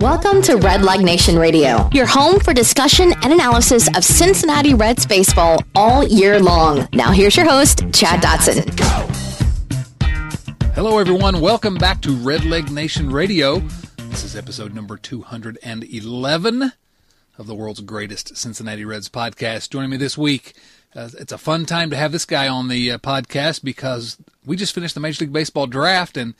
Welcome to Redleg Nation Radio, your home for discussion and analysis of Cincinnati Reds baseball all year long. Now, here's your host, Chad Dotson. Hello, everyone. Welcome back to Redleg Nation Radio. This is episode number 211 of the world's greatest Cincinnati Reds podcast. Joining me this week, uh, it's a fun time to have this guy on the uh, podcast because we just finished the Major League Baseball draft and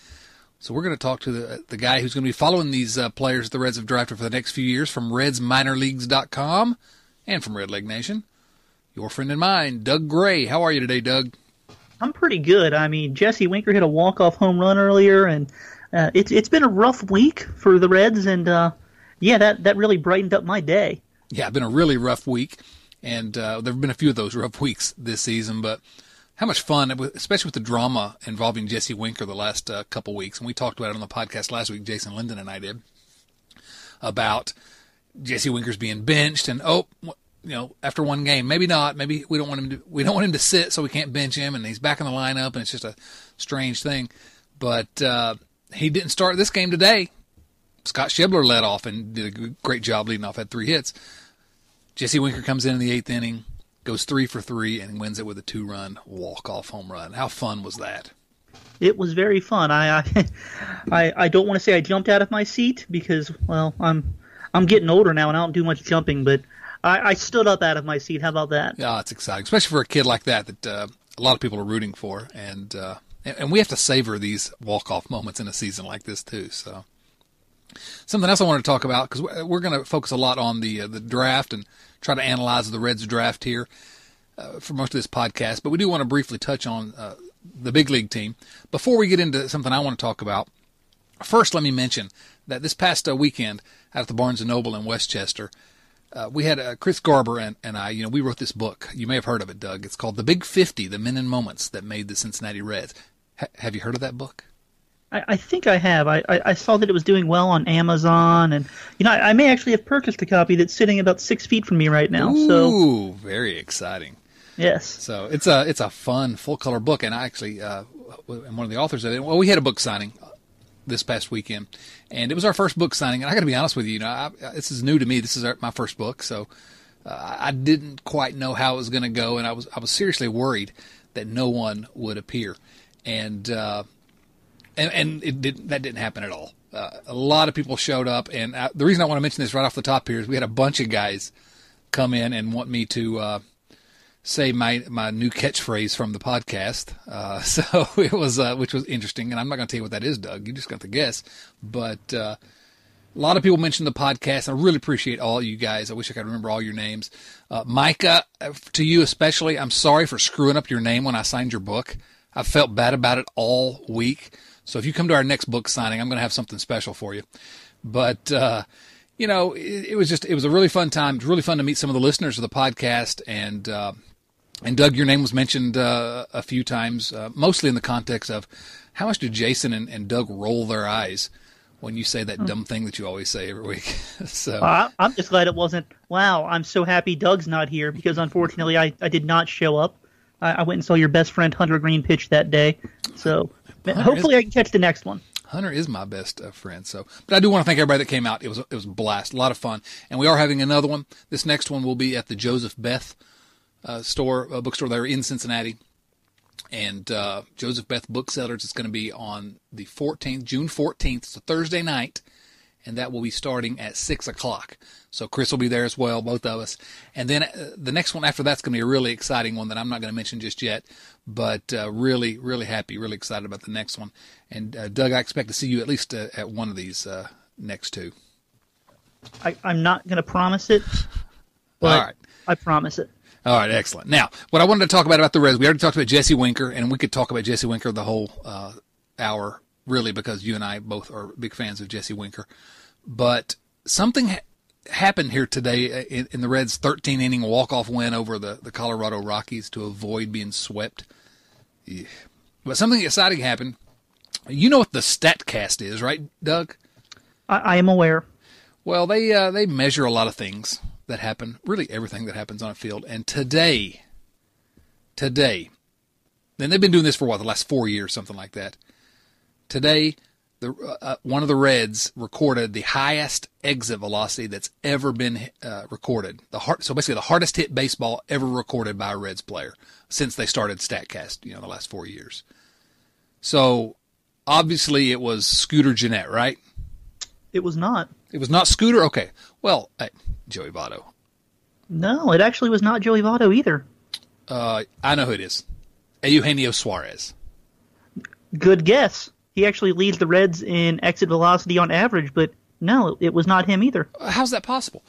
so we're going to talk to the the guy who's going to be following these uh, players the Reds have drafted for the next few years from RedsMinorLeagues.com and from Redleg Nation. Your friend and mine, Doug Gray. How are you today, Doug? I'm pretty good. I mean, Jesse Winker hit a walk-off home run earlier, and uh, it's it's been a rough week for the Reds, and uh, yeah, that that really brightened up my day. Yeah, it's been a really rough week, and uh, there have been a few of those rough weeks this season, but how much fun, especially with the drama involving Jesse Winker the last uh, couple weeks. And we talked about it on the podcast last week, Jason Linden and I did, about Jesse Winker's being benched and, oh, you know, after one game, maybe not, maybe we don't want him to, we don't want him to sit so we can't bench him and he's back in the lineup and it's just a strange thing. But, uh, he didn't start this game today. Scott Schebler led off and did a great job leading off, had three hits. Jesse Winker comes in in the eighth inning, goes three for three and wins it with a two run walk off home run. How fun was that? It was very fun. I, I I don't want to say I jumped out of my seat because well I'm I'm getting older now and I don't do much jumping, but I, I stood up out of my seat. How about that? Yeah, it's exciting, especially for a kid like that that uh, a lot of people are rooting for, and uh, and we have to savor these walk off moments in a season like this too. So something else I wanted to talk about because we're going to focus a lot on the uh, the draft and try to analyze the Reds draft here uh, for most of this podcast, but we do want to briefly touch on uh, the big league team. Before we get into something I want to talk about, first let me mention that this past uh, weekend out at the Barnes & Noble in Westchester, uh, we had uh, Chris Garber and, and I, you know, we wrote this book. You may have heard of it, Doug. It's called The Big 50, The Men and Moments That Made the Cincinnati Reds. have you heard of that book? I, I think I have. I, I, I, saw that it was doing well on Amazon, and you know I, I, may actually have purchased a copy that's sitting about six feet from me right now. Ooh, so very exciting. Yes. So it's a it's a fun full color book, and I actually uh, am one of the authors of it. Well, we had a book signing this past weekend, and it was our first book signing. And I got to be honest with you, you know, I, this is new to me. This is our, my first book, so uh, I didn't quite know how it was going to go, and I was I was seriously worried that no one would appear, and. Uh, and, and it did, that didn't happen at all. Uh, a lot of people showed up, and I, the reason I want to mention this right off the top here is we had a bunch of guys come in and want me to uh, say my my new catchphrase from the podcast. Uh, so it was uh, which was interesting, and I'm not going to tell you what that is, Doug. You just got to guess. But uh, a lot of people mentioned the podcast. I really appreciate all you guys. I wish I could remember all your names. Uh, Micah, to you especially, I'm sorry for screwing up your name when I signed your book. I felt bad about it all week. So if you come to our next book signing, I'm going to have something special for you. But, uh, you know, it, it, was just, it was a really fun time. It was really fun to meet some of the listeners of the podcast. And, uh, and Doug, your name was mentioned uh, a few times, uh, mostly in the context of how much do Jason and, and Doug roll their eyes when you say that hmm. dumb thing that you always say every week. so uh, I'm just glad it wasn't. Wow, I'm so happy Doug's not here because unfortunately I, I did not show up. I, I went and saw your best friend Hunter Greene pitch that day. So Hunter Hopefully, is, I can catch the next one. Hunter is my best uh, friend. So, but I do want to thank everybody that came out. It was it was a blast, a lot of fun, and we are having another one. This next one will be at the Joseph Beth uh, store, uh, bookstore there in Cincinnati, and uh, Joseph Beth Booksellers. It's going to be on the 14th, June 14th. It's a Thursday night, and that will be starting at six o'clock. So Chris will be there as well, both of us. And then uh, the next one after that's going to be a really exciting one that I'm not going to mention just yet, but uh, really, really happy, really excited about the next one. And uh, Doug, I expect to see you at least uh, at one of these uh, next two. I, am not going to promise it, but All right. I promise it. All right, excellent. Now, what I wanted to talk about about the Reds, we already talked about Jesse Winker, and we could talk about Jesse Winker the whole uh, hour, really, because you and I both are big fans of Jesse Winker. But something happened here today in, in the Reds' 13 inning walk off win over the, the Colorado Rockies to avoid being swept. Yeah. But something exciting happened. You know what the Statcast is, right, Doug? I, I am aware. Well, they uh, they measure a lot of things that happen, really everything that happens on a field. And today, today, and they've been doing this for what the last four years, something like that. Today, the uh, uh one of the Reds recorded the highest exit velocity that's ever been uh, recorded. The hard, so basically the hardest hit baseball ever recorded by a Reds player since they started Statcast, you know, the last four years. So obviously it was Scooter Gennett, right? It was not. It was not Scooter. Okay. Well, hey, Joey Votto. No, it actually was not Joey Votto either. Uh, I know who it is. Eugenio Suarez. Good guess. He actually leads the Reds in exit velocity on average, but no, it was not him either. How's that possible?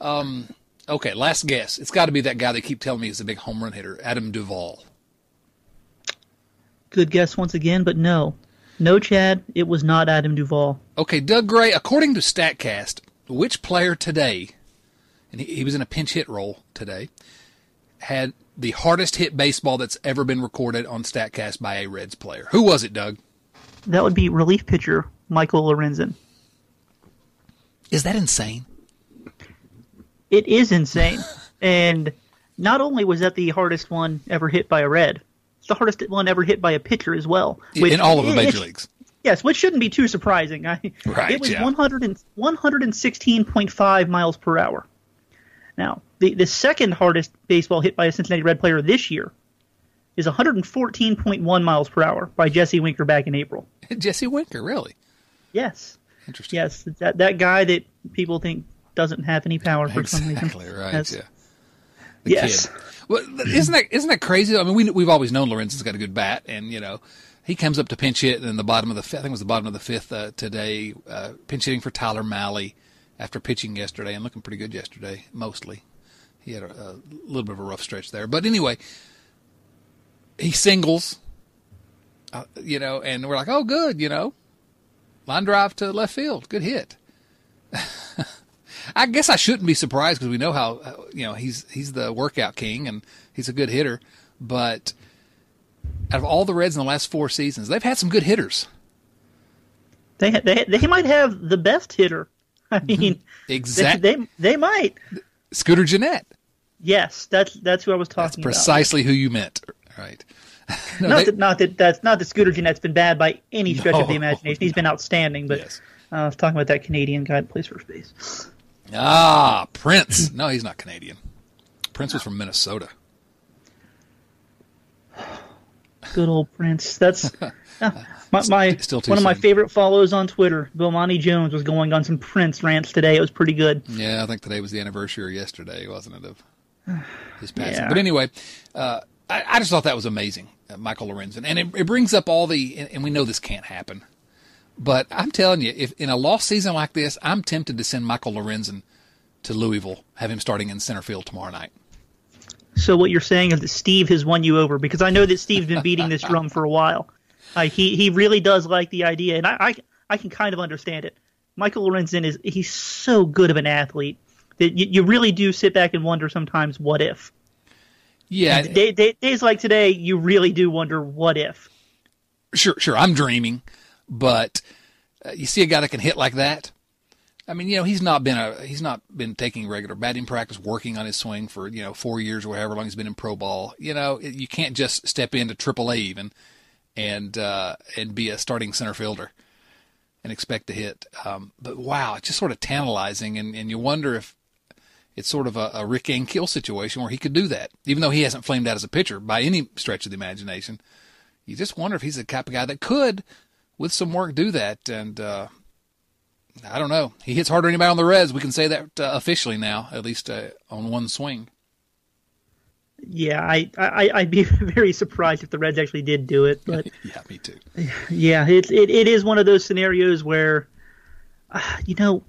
Um, okay, last guess. It's got to be that guy they keep telling me is a big home run hitter, Adam Duvall. Good guess once again, but no. No, Chad, it was not Adam Duvall. Okay, Doug Gray, according to StatCast, which player today, and he, he was in a pinch hit role today, had the hardest hit baseball that's ever been recorded on StatCast by a Reds player? Who was it, Doug? That would be relief pitcher Michael Lorenzen. Is that insane? It is insane. and not only was that the hardest one ever hit by a Red, it's the hardest one ever hit by a pitcher as well. in all of the major leagues. Yes, which shouldn't be too surprising. I, right, it was yeah. 100 and, 116.5 miles per hour. Now, the, the second hardest baseball hit by a Cincinnati Red player this year is 114.1 miles per hour by Jesse Winker back in April. Jesse Winker, really? Yes. Interesting. Yes, that that guy that people think doesn't have any power for some reason. Exactly right. That's- yeah. The yes. kid. Well, isn't that isn't that crazy? I mean, we we've always known Lorenzen's got a good bat, and you know, he comes up to pinch hit in the bottom of the fifth. I think it was the bottom of the fifth uh, today, uh, pinch hitting for Tyler Mahle after pitching yesterday and looking pretty good yesterday. Mostly, he had a, a little bit of a rough stretch there, but anyway, he singles. Uh, you know, and we're like, oh, good, you know, line drive to left field, good hit. I guess I shouldn't be surprised because we know how uh, you know he's he's the workout king and he's a good hitter. But out of all the Reds in the last four seasons, they've had some good hitters. They they they might have the best hitter. I mean, exactly. they, they they might. Scooter Gennett. Yes, that's that's who I was That's talking precisely who you meant, right? No, Not they- that not that that's not that Scooter Gennett's been bad by any stretch of the imagination. He's been outstanding, but Yes. uh, I was talking about that Canadian guy that plays first base. ah, Prince. No, he's not Canadian. Prince was from Minnesota. Good old Prince. That's uh, my, my one of my favorite follows on Twitter. Bilmonte Jones was going on some Prince rants today. It was pretty good. Yeah, I think today was the anniversary or yesterday, wasn't it, of his passing? Yeah. But anyway, uh, I, I just thought that was amazing, uh, Michael Lorenzen. And it, it brings up all the, and, and we know this can't happen, but I'm telling you, if in a lost season like this, I'm tempted to send Michael Lorenzen to Louisville, have him starting in center field tomorrow night. So what you're saying is that Steve has won you over because I know that Steve's been beating this drum for a while. Uh, he he really does like the idea, and I, I I can kind of understand it. Michael Lorenzen is he's so good of an athlete that you, you really do sit back and wonder sometimes what if. Yeah, Day, day, days like today, you really do wonder what if. sure, sure. I'm dreaming, but uh, you see a guy that can hit like that. I mean, you know, he's not been a he's not been taking regular batting practice, working on his swing for you know four years or however long he's been in pro ball. You know, it- you can't just step into Triple A even and uh, and be a starting center fielder and expect to hit. Um, but wow, it's just sort of tantalizing, and, and you wonder if it's sort of a, a Rick Ankiel situation where he could do that, even though he hasn't flamed out as a pitcher by any stretch of the imagination. You just wonder if he's the type of guy that could, with some work, do that. And uh, I don't know. He hits harder than anybody on the Reds. We can say that uh, officially now, at least uh, on one swing. Yeah, I, I I'd be very surprised if the Reds actually did do it, but yeah, me too. Yeah, it, it it is one of those scenarios where, uh, you know,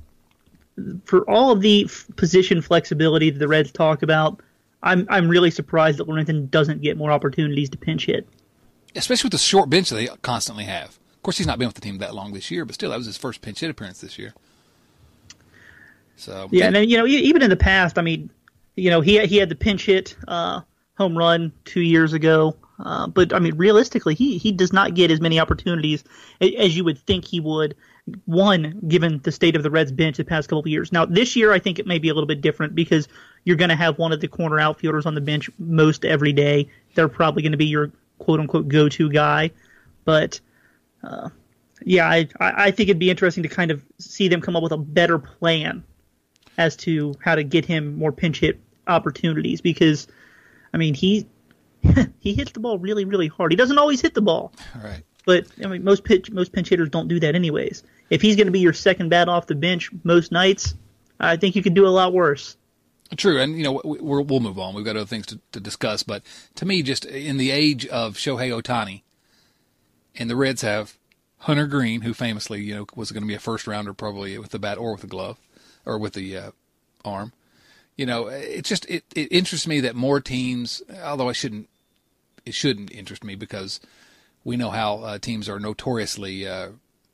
for all of the f- position flexibility that the Reds talk about, I'm I'm really surprised that Lorenzen doesn't get more opportunities to pinch hit. Especially with the short bench that they constantly have. Of course, he's not been with the team that long this year, but still, that was his first pinch hit appearance this year. So Yeah, and then, you know, even in the past, I mean, you know, he he had the pinch hit uh, home run two years ago, uh, but I mean, realistically, he he does not get as many opportunities as you would think he would. One, given the state of the Reds bench the past couple of years. Now, this year, I think it may be a little bit different because you're going to have one of the corner outfielders on the bench most every day. They're probably going to be your quote unquote go to guy, but. Uh, yeah, I I think it'd be interesting to kind of see them come up with a better plan as to how to get him more pinch hit opportunities because, I mean he he hits the ball really really hard. He doesn't always hit the ball. Right. But I mean most pitch most pinch hitters don't do that anyways. If he's going to be your second bat off the bench most nights, I think you could do a lot worse. True, and you know we will move on. We've got other things to, to discuss, but to me, just in the age of Shohei Ohtani, and the Reds have Hunter Greene, who famously, you know, was going to be a first rounder probably with the bat or with the glove or with the uh, arm. You know, it just it, it interests me that more teams, although I shouldn't, it shouldn't interest me because we know how uh, teams are notoriously uh,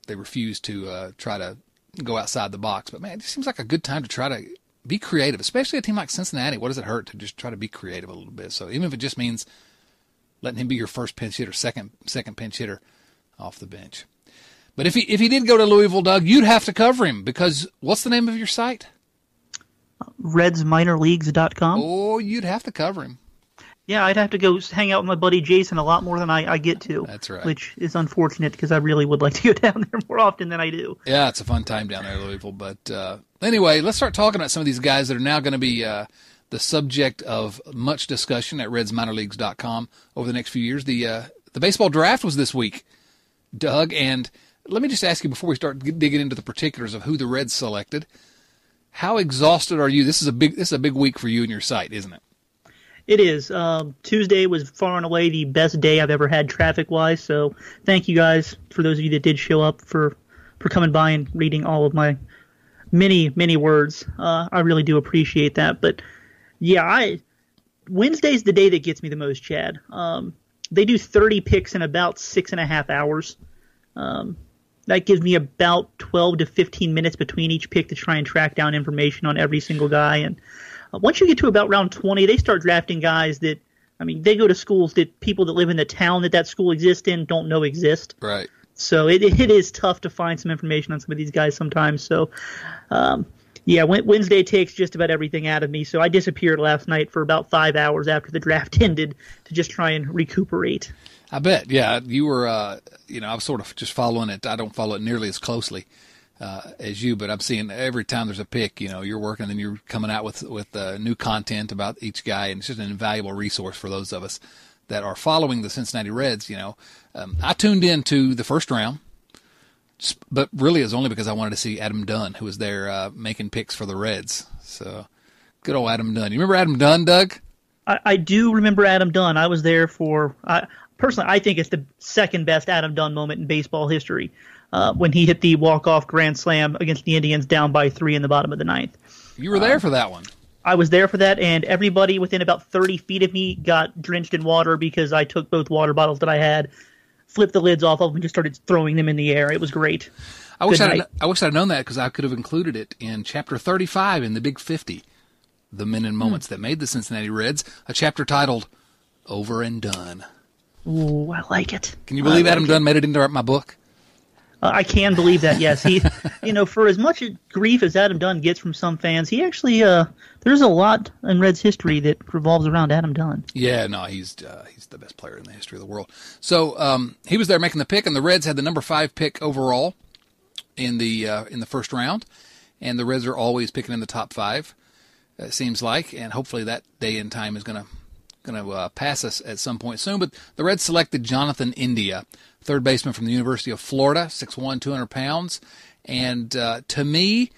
they refuse to uh, try to go outside the box. But man, it just seems like a good time to try to be creative, especially a team like Cincinnati. What does it hurt to just try to be creative a little bit? So even if it just means letting him be your first pinch hitter, second second pinch hitter off the bench. But if he if he did go to Louisville, Doug, you'd have to cover him because what's the name of your site? RedsMinorLeagues.com. Oh, you'd have to cover him. Yeah, I'd have to go hang out with my buddy Jason a lot more than I, I get to. That's right. Which is unfortunate because I really would like to go down there more often than I do. Yeah, it's a fun time down there, Louisville. But uh, anyway, let's start talking about some of these guys that are now going to be uh, the subject of much discussion at RedsMinorLeagues.com over the next few years. The uh, the baseball draft was this week, Doug, and let me just ask you before we start digging into the particulars of who the Reds selected. How exhausted are you? This is a big this is a big week for you and your site, isn't it? It is. Um, Tuesday was far and away the best day I've ever had traffic wise. So thank you guys for those of you that did show up for for coming by and reading all of my many many words. Uh, I really do appreciate that. But yeah, I Wednesday's the day that gets me the most, Chad. Um, they do 30 picks in about six and a half hours. Um, that gives me about 12 to 15 minutes between each pick to try and track down information on every single guy. And once you get to about round 20, they start drafting guys that, I mean, they go to schools that people that live in the town that that school exists in don't know exist. Right. So it, it is tough to find some information on some of these guys sometimes. So, um, yeah, Wednesday takes just about everything out of me. So I disappeared last night for about five hours after the draft ended to just try and recuperate. I bet. Yeah, you were. Uh, you know, I was sort of just following it. I don't follow it nearly as closely uh, as you, but I'm seeing every time there's a pick. You know, you're working and you're coming out with with uh, new content about each guy, and it's just an invaluable resource for those of us that are following the Cincinnati Reds. You know, um, I tuned in to the first round, but really it's only because I wanted to see Adam Dunn, who was there uh, making picks for the Reds. So, good old Adam Dunn. You remember Adam Dunn, Doug? I, I do remember Adam Dunn. I was there for. I, personally, I think it's the second best Adam Dunn moment in baseball history uh, when he hit the walk-off grand slam against the Indians down by three in the bottom of the ninth. You were there uh, for that one. I was there for that, and everybody within about 30 feet of me got drenched in water because I took both water bottles that I had, flipped the lids off of them, and just started throwing them in the air. It was great. I wish I'd, I wish I'd known that because I could have included it in chapter 35 in the Big 50, the men and moments hmm. that made the Cincinnati Reds, a chapter titled "Over and Done." Ooh, I like it. Can you believe like Adam it. Dunn made it into my book? Uh, I can believe that. Yes, he, you know, for as much grief as Adam Dunn gets from some fans, he actually uh, there's a lot in Reds history that revolves around Adam Dunn. Yeah, no, he's uh, he's the best player in the history of the world. So um, he was there making the pick, and the Reds had the number five pick overall in the uh, in the first round, and the Reds are always picking in the top five. It seems like, and hopefully that day and time is going to going to uh, pass us at some point soon. But the Reds selected Jonathan India, third baseman from the University of Florida, 6'1", 200 pounds. And uh, to me,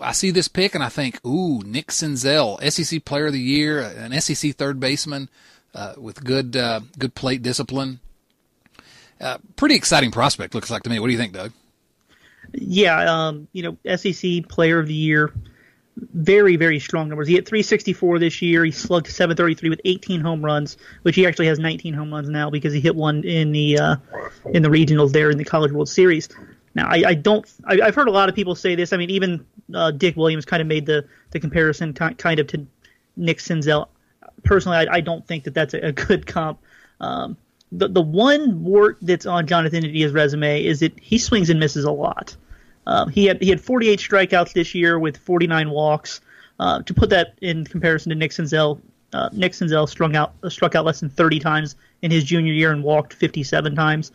I see this pick and I think, ooh, Nick Senzel, SEC Player of the Year, an SEC third baseman uh, with good uh, good plate discipline. Uh, pretty exciting prospect, looks like to me. What do you think, Doug? Yeah, um, you know, SEC Player of the Year very, very strong numbers. He hit 364 this year. He slugged 733 with 18 home runs, which he actually has 19 home runs now because he hit one in the uh, in the regionals there in the College World Series. Now, I, I don't. I, have heard a lot of people say this. I mean, even uh, Dick Williams kind of made the the comparison kind of to Nick Senzel. Personally, I, I don't think that that's a, a good comp. Um, the the one wart that's on Jonathan India's resume is that he swings and misses a lot. Um, he had he had 48 strikeouts this year with 49 walks. Uh, to put that in comparison to Nick Senzel, uh, Nick Senzel struck out uh, struck out less than 30 times in his junior year and walked 57 times.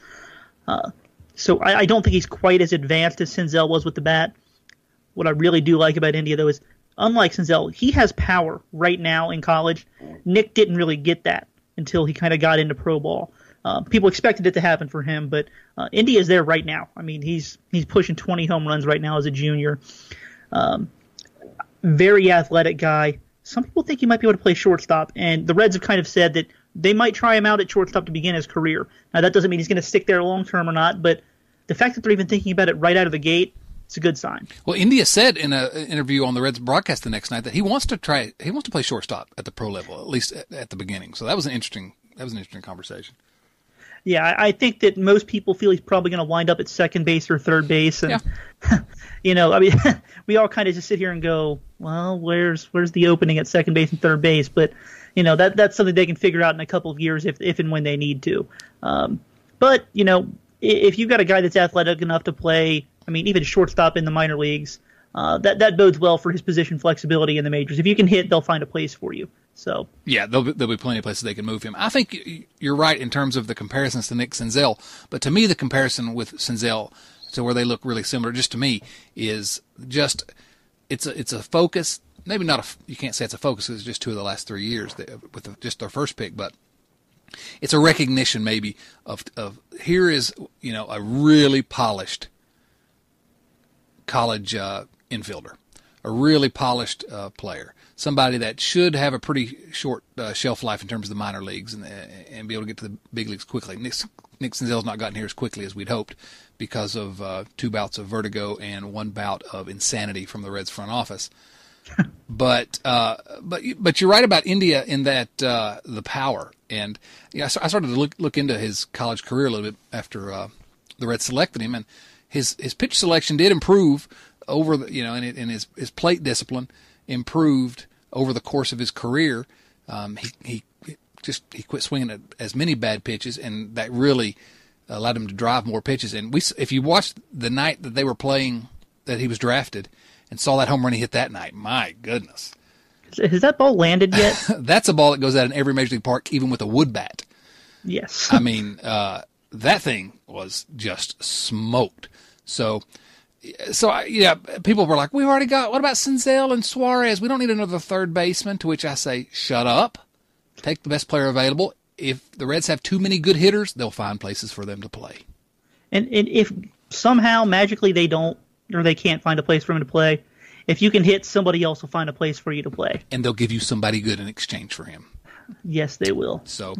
Uh, so I, I, don't think he's quite as advanced as Senzel was with the bat. What I really do like about India though is, unlike Senzel, he has power right now in college. Nick didn't really get that until he kind of got into pro ball. Uh, people expected it to happen for him, but uh, India is there right now. I mean, he's he's pushing 20 home runs right now as a junior. Um, very athletic guy. Some people think he might be able to play shortstop, and the Reds have kind of said that they might try him out at shortstop to begin his career. Now that doesn't mean he's going to stick there long term or not, but the fact that they're even thinking about it right out of the gate, it's a good sign. Well, India said in an interview on the Reds broadcast the next night that he wants to try, he wants to play shortstop at the pro level, at least at, at the beginning. So that was an interesting, that was an interesting conversation. Yeah, I think that most people feel he's probably going to wind up at second base or third base, and yeah. you know, I mean, we all kind of just sit here and go, well, where's where's the opening at second base and third base? But you know, that that's something they can figure out in a couple of years if if and when they need to. Um, but you know, if you've got a guy that's athletic enough to play, I mean, even shortstop in the minor leagues, uh, that that bodes well for his position flexibility in the majors. If you can hit, they'll find a place for you. So yeah, there'll be, there'll be plenty of places they can move him. I think you're right in terms of the comparisons to Nick Senzel, but to me, the comparison with Senzel to where they look really similar, just to me, is just it's a it's a focus. Maybe not a you can't say it's a focus. It's just two of the last three years with the, just their first pick, but it's a recognition maybe of of here is you know a really polished college uh, infielder, a really polished uh, player, somebody that should have a pretty short uh, shelf life in terms of the minor leagues and and be able to get to the big leagues quickly. Nick, Nick Senzel's not gotten here as quickly as we'd hoped because of uh, two bouts of vertigo and one bout of insanity from the Reds front office. but uh, but but you're right about India in that uh, the power and yeah, I started to look look into his college career a little bit after uh, the Reds selected him, and his his pitch selection did improve over the you know, and, it, and his his plate discipline improved over the course of his career. Um, he he just he quit swinging at as many bad pitches, and that really allowed him to drive more pitches. And we, if you watched the night that they were playing, that he was drafted, and saw that home run he hit that night, my goodness. Has that ball landed yet? That's a ball that goes out in every major league park, even with a wood bat. Yes. I mean, uh, that thing was just smoked. So, so yeah, people were like, "We've already got. What about Senzel and Suarez? We don't need another third baseman." To which I say, "Shut up. Take the best player available. If the Reds have too many good hitters, they'll find places for them to play." And and if somehow magically they don't or they can't find a place for him to play, if you can hit, somebody else will find a place for you to play. And they'll give you somebody good in exchange for him. Yes, they will. So,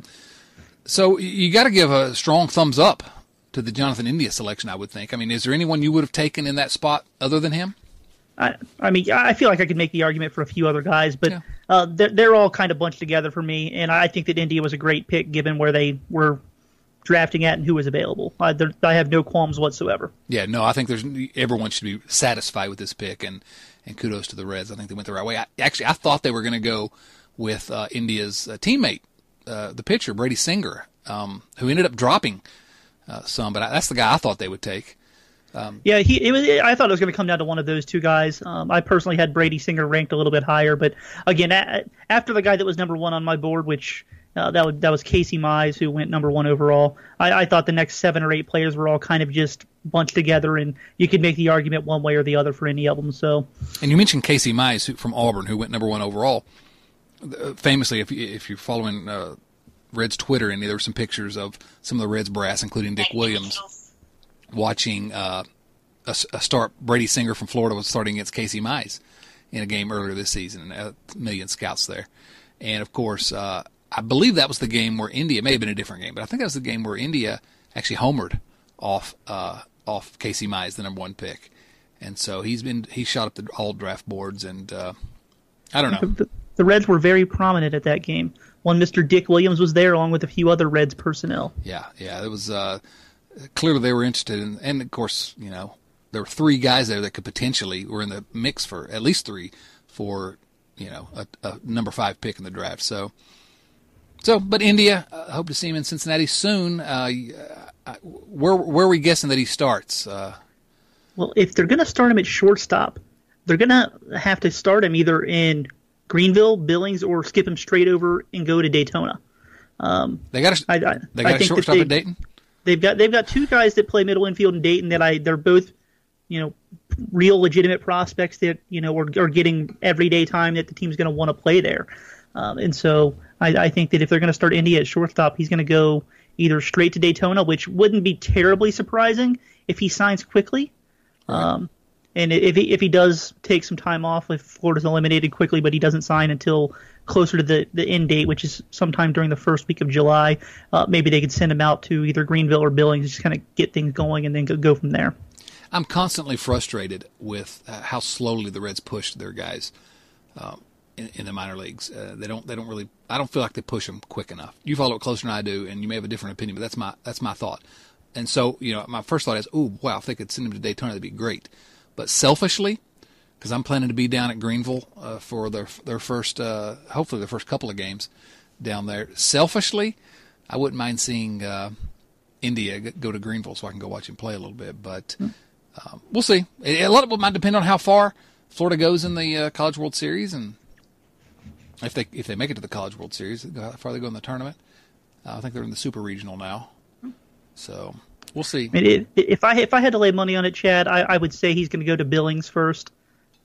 so you got to give a strong thumbs up to the Jonathan India selection. I would think. I mean, is there anyone you would have taken in that spot other than him? I, I mean, I feel like I could make the argument for a few other guys, but yeah. uh, they're, they're all kind of bunched together for me. And I think that India was a great pick given where they were drafting at and who was available. I, I have no qualms whatsoever. Yeah, no, I think there's everyone should be satisfied with this pick, and and kudos to the Reds. I think they went the right way. I, actually, I thought they were going to go with uh, India's uh, teammate, uh, the pitcher Brady Singer, um, who ended up dropping uh, some, but I, that's the guy I thought they would take. Um, yeah, he. It was. I thought it was going to come down to one of those two guys. Um, I personally had Brady Singer ranked a little bit higher, but again, a, after the guy that was number one on my board, which uh, that was that was Casey Mize who went number one overall. I, I thought the next seven or eight players were all kind of just bunched together, and you could make the argument one way or the other for any of them. So, and you mentioned Casey Mize who, from Auburn, who went number one overall. Uh, famously, if if you're following uh, Reds Twitter, and there were some pictures of some of the Reds brass, including Dick Williams, watching uh, a, a start. Brady Singer from Florida was starting against Casey Mize in a game earlier this season, a million scouts there. And of course, uh, I believe that was the game where India may have been a different game, but I think that was the game where India actually homered off uh, off Casey Mize, the number one pick, and so he's been he shot up the all draft boards, and uh, I don't know. The, the, Reds were very prominent at that game. One Mr. Dick Williams was there, along with a few other Reds personnel. Yeah, yeah, it was uh, clearly they were interested, in, and of course, you know, there were three guys there that could potentially were in the mix for at least three for you know a, a number five pick in the draft. So so, but India, uh, hope to see him in Cincinnati soon. Uh, uh, where where are we guessing that he starts? Uh, well, if they're going to start him at shortstop, they're going to have to start him either in Greenville, Billings, or skip him straight over and go to Daytona. Um, they got a, I, I, they got a shortstop they, at Dayton. they've got they've got two guys that play middle infield in Dayton that I they're both, you know, real legitimate prospects that you know are, are getting everyday time that the team's going to want to play there. Um, and so I, I think that if they're going to start India at shortstop, he's going to go either straight to Daytona, which wouldn't be terribly surprising if he signs quickly. Right. Um, and if he if he does take some time off, if Florida's eliminated quickly, but he doesn't sign until closer to the, the end date, which is sometime during the first week of July, uh, maybe they could send him out to either Greenville or Billings, to just kind of get things going, and then go, from there. I'm constantly frustrated with uh, how slowly the Reds push their guys um, in, in, the minor leagues. Uh, they don't. They don't really. I don't feel like they push them quick enough. You follow it closer than I do, and you may have a different opinion, but that's my that's my thought. And so, you know, my first thought is, oh wow, if they could send him to Daytona, that'd be great. But selfishly, because I'm planning to be down at Greenville uh, for their their first, uh, hopefully their first couple of games down there. Selfishly, I wouldn't mind seeing uh, India go to Greenville so I can go watch him play a little bit. But um, we'll see. A lot of it might depend on how far Florida goes in the uh, College World Series and if they if they make it to the College World Series, how far they go in the tournament. Uh, I think they're in the Super Regional now, so we'll see. I mean, if I if I had to lay money on it, Chad, I, I would say he's going to go to Billings first.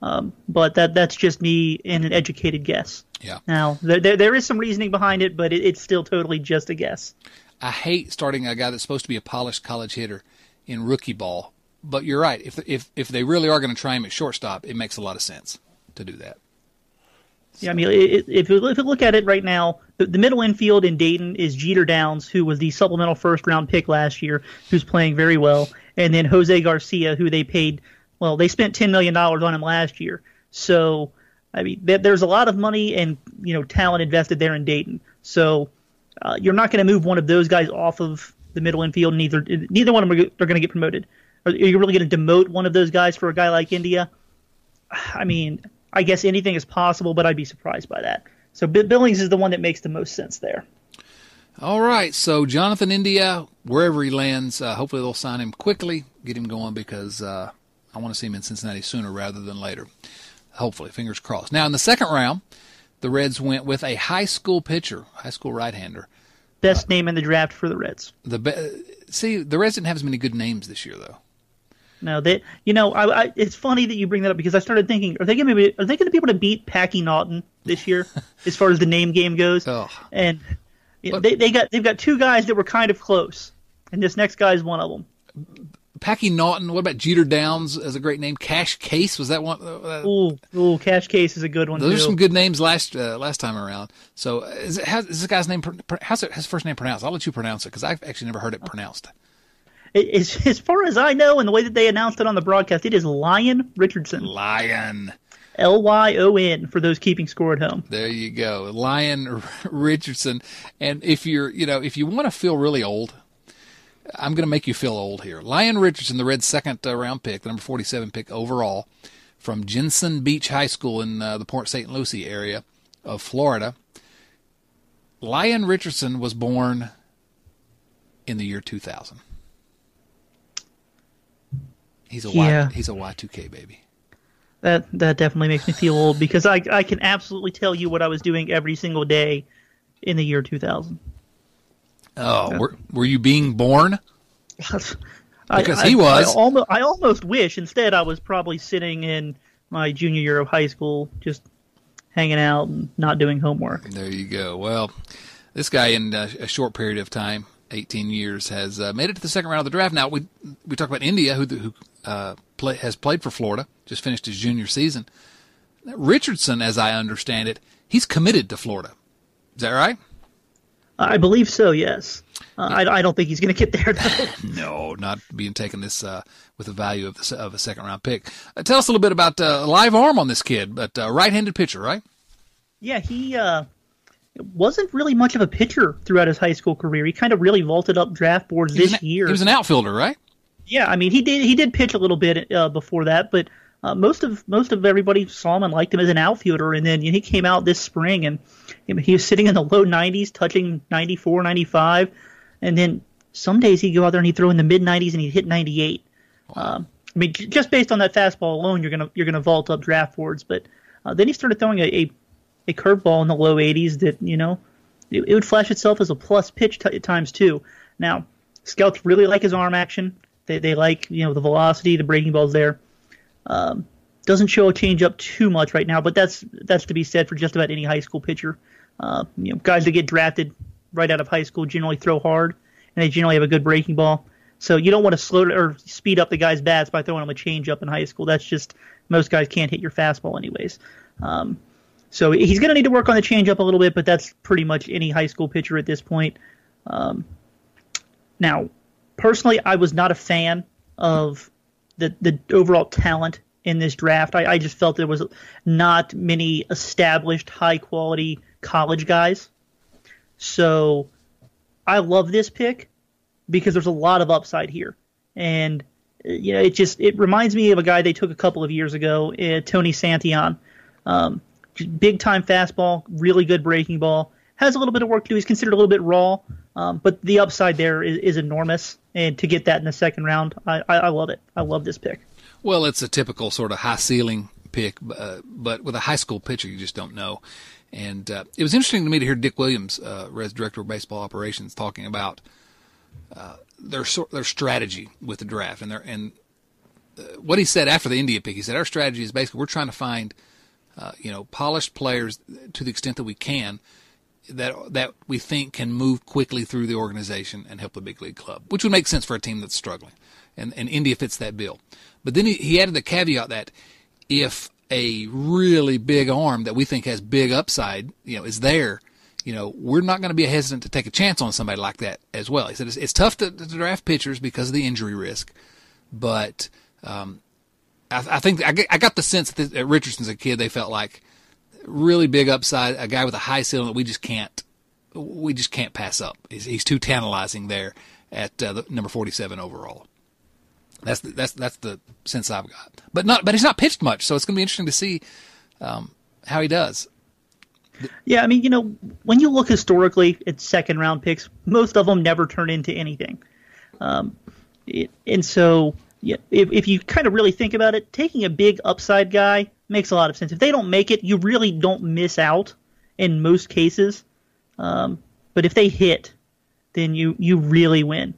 Um, but that that's just me and an educated guess. Yeah. Now there there, there is some reasoning behind it, but it, it's still totally just a guess. I hate starting a guy that's supposed to be a polished college hitter in rookie ball. But you're right. If if if they really are going to try him at shortstop, it makes a lot of sense to do that. Yeah, I mean, if you, if look at it right now, the, the, middle infield in Dayton is Jeter Downs, who was the supplemental first round pick last year, who's playing very well, and then Jose Garcia, who they paid, well, they spent ten million dollars on him last year. So, I mean, there's a lot of money and you know talent invested there in Dayton. So, uh, you're not going to move one of those guys off of the middle infield. Neither neither one of them are going to get promoted. Are you really going to demote one of those guys for a guy like India? I mean, I guess anything is possible, but I'd be surprised by that. So Billings is the one that makes the most sense there. All right, so Jonathan India, wherever he lands, uh, hopefully they'll sign him quickly, get him going because uh, I want to see him in Cincinnati sooner rather than later. Hopefully, fingers crossed. Now in the second round, the Reds went with a high school pitcher, high school right-hander. Best uh, name in the draft for the Reds. The be- see, the Reds didn't have as many good names this year though. No, they. You know, I, I, it's funny that you bring that up because I started thinking, are they going to be? Are they going to be able to beat Packy Naughton this year as far as the name game goes? Oh. And you know, they they got they've got two guys that were kind of close, and this next guy is one of them. Packy Naughton. What about Jeter Downs as a great name? Cash Case was that one? Uh, ooh, ooh, Cash Case is a good one. Those too. are some good names last uh, last time around. So, is, it, how's, is this guy's name? How's it, his first name pronounced? I'll let you pronounce it because I've actually never heard it pronounced. As, as far as I know, and the way that they announced it on the broadcast, it is Lyon Richardson. Lyon. L Y O N for those keeping score at home. There you go, Lyon Richardson. And if you're, you know, if you want to feel really old, I'm going to make you feel old here. Lyon Richardson, the Reds' second uh, round pick, the number 47 pick overall, from Jensen Beach High School in uh, the Port St. Lucie area of Florida. Lyon Richardson was born in the year 2000. He's a yeah. Y, he's a Y2K baby. That that definitely makes me feel old because I I can absolutely tell you what I was doing every single day in the year 2000. Oh, were were you being born? because I, he was. I, I, almost, I almost wish. Instead, I was probably sitting in my junior year of high school, just hanging out and not doing homework. There you go. Well, this guy in a, a short period of time 18 years, has uh, made it to the second round of the draft. Now we we talk about India, who who uh, play, has played for Florida, just finished his junior season. Richardson, as I understand it, he's committed to Florida. Is that right? I believe so. Yes. Uh, I, I, don't think he's going to get there though. no, not being taken this uh, with the value of the, of a second round pick. Uh, tell us a little bit about uh, live arm on this kid, but uh, right handed pitcher, right? Yeah, he uh, wasn't really much of a pitcher throughout his high school career. He kind of really vaulted up draft boards this an, year. He was an outfielder, right? Yeah, I mean he did he did pitch a little bit uh, before that, but uh, most of most of everybody saw him and liked him as an outfielder. And then you know, he came out this spring and you know, he was sitting in the low 90s, touching 94, 95, and then some days he'd go out there and he'd throw in the mid 90s and he'd hit 98. Wow. Um, I mean, just based on that fastball alone, you're gonna you're gonna vault up draft boards. But uh, then he started throwing a, a a curveball in the low 80s that you know it, it, would flash itself as a plus pitch t- at times too. Now, scouts really like his arm action. They they like you know the velocity, the breaking balls there. Um, doesn't show a changeup too much right now, but that's that's to be said for just about any high school pitcher. Uh, you know, guys that get drafted right out of high school generally throw hard, and they generally have a good breaking ball. So you don't want to slow or speed up the guy's bats by throwing him a changeup in high school. That's just most guys can't hit your fastball anyways. Um, so he's going to need to work on the changeup a little bit, but that's pretty much any high school pitcher at this point. Um, now, personally, I was not a fan of the the overall talent in this draft. I, I just felt there was not many established high quality college guys. So I love this pick because there's a lot of upside here. And you know, it just it reminds me of a guy they took a couple of years ago, uh, Tony Santillan. Um, big time fastball, really good breaking ball. Has a little bit of work to do. He's considered a little bit raw, um, but the upside there is, is, enormous. And to get that in the second round, I, I, love it. I love this pick. Well, it's a typical sort of high ceiling pick, uh, but with a high school pitcher, you just don't know. And uh, it was interesting to me to hear Dick Williams, uh, Reds Director of Baseball Operations, talking about uh, their their strategy with the draft and their and uh, what he said after the India pick. He said our strategy is basically we're trying to find uh, you know polished players to the extent that we can that that we think can move quickly through the organization and help the big league club, which would make sense for a team that's struggling. And and India fits that bill. But then he, he added the caveat that if a really big arm that we think has big upside, you know, is there, you know, we're not going to be hesitant to take a chance on somebody like that as well. He said it's, it's tough to, to, draft pitchers because of the injury risk, but um, I, I, think I, I, got the sense that, that Richardson's a kid they felt like really big upside, a guy with a high ceiling that we just can't we just can't pass up. He's, he's too tantalizing there at uh, the number 47 overall. That's the, that's that's the sense I've got. But not but he's not pitched much, so it's going to be interesting to see um, how he does. Yeah, I mean, you know, when you look historically at second round picks, most of them never turn into anything. Um, it, and so, yeah, if, if you kind of really think about it, taking a big upside guy makes a lot of sense. If they don't make it, you really don't miss out in most cases. Um, but if they hit, then you you really win.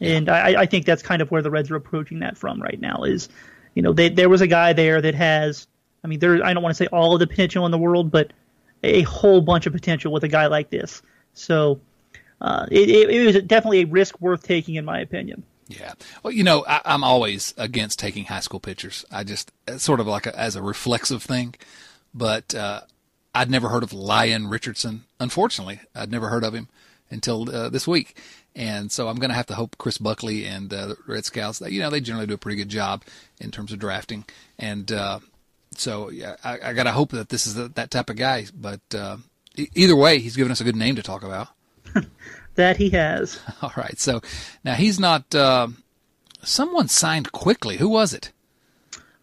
And I, I think that's kind of where the Reds are approaching that from right now. Is you know, they, there was a guy there that has, I mean, there I don't want to say all of the potential in the world, but a whole bunch of potential with a guy like this. So uh, it, it, was definitely a risk worth taking, in my opinion. Yeah. Well, you know, I, am always against taking high school pitchers. I just sort of like a, as a reflexive thing. But uh, I'd never heard of Lyon Richardson. Unfortunately, I'd never heard of him until uh, this week. And so I'm going to have to hope Chris Buckley and uh, the Red Scouts, you know, they generally do a pretty good job in terms of drafting. And uh, so yeah, I, I got to hope that this is the, that type of guy. But uh, either way, he's given us a good name to talk about. that he has. All right. So now he's not. Uh, someone signed quickly. Who was it?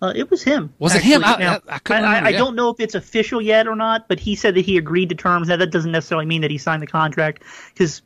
Uh, it was him. Was actually. it him? Now, I, I, I, I, I don't know if it's official yet or not, but he said that he agreed to terms. Now that doesn't necessarily mean that he signed the contract because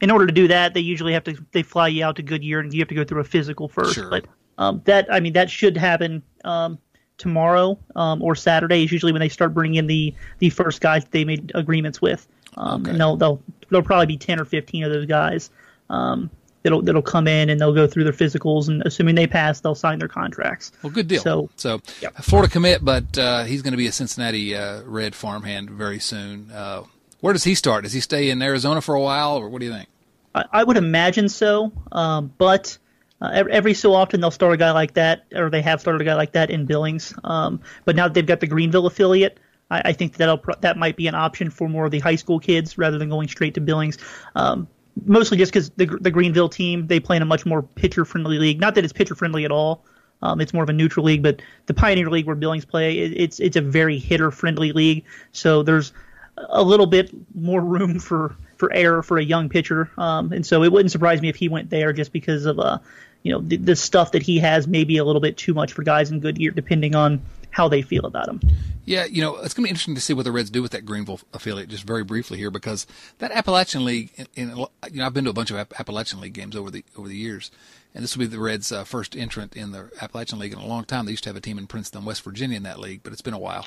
in order to do that, they usually have to they fly you out to Goodyear and you have to go through a physical first. Sure. But um, that I mean that should happen um, tomorrow um, or Saturday is usually when they start bringing in the the first guys they made agreements with. Um, okay. And they'll they'll there'll probably be ten or fifteen of those guys um, that'll that'll come in and they'll go through their physicals and assuming they pass, they'll sign their contracts. Well, good deal. So, so. Florida commit, but uh, he's going to be a Cincinnati uh, Red farmhand very soon. Uh, where does he start? Does he stay in Arizona for a while, or what do you think? I, I would imagine so, um, but uh, every so often they'll start a guy like that, or they have started a guy like that in Billings. Um, but now that they've got the Greenville affiliate, I, I think that'll that might be an option for more of the high school kids rather than going straight to Billings. Um, mostly just because the the Greenville team they play in a much more pitcher friendly league. Not that it's pitcher friendly at all. Um, it's more of a neutral league, but the Pioneer League where Billings play, it, it's it's a very hitter friendly league. So there's a little bit more room for for error for a young pitcher. Um, and so it wouldn't surprise me if he went there just because of uh, you know, the, the stuff that he has may be a little bit too much for guys in Good Goodyear, depending on how they feel about him. Yeah, you know, it's going to be interesting to see what the Reds do with that Greenville affiliate. Just very briefly here, because that Appalachian League, in, in, you know, I've been to a bunch of Appalachian League games over the over the years, and this will be the Reds' uh, first entrant in the Appalachian League in a long time. They used to have a team in Princeton, West Virginia, in that league, but it's been a while.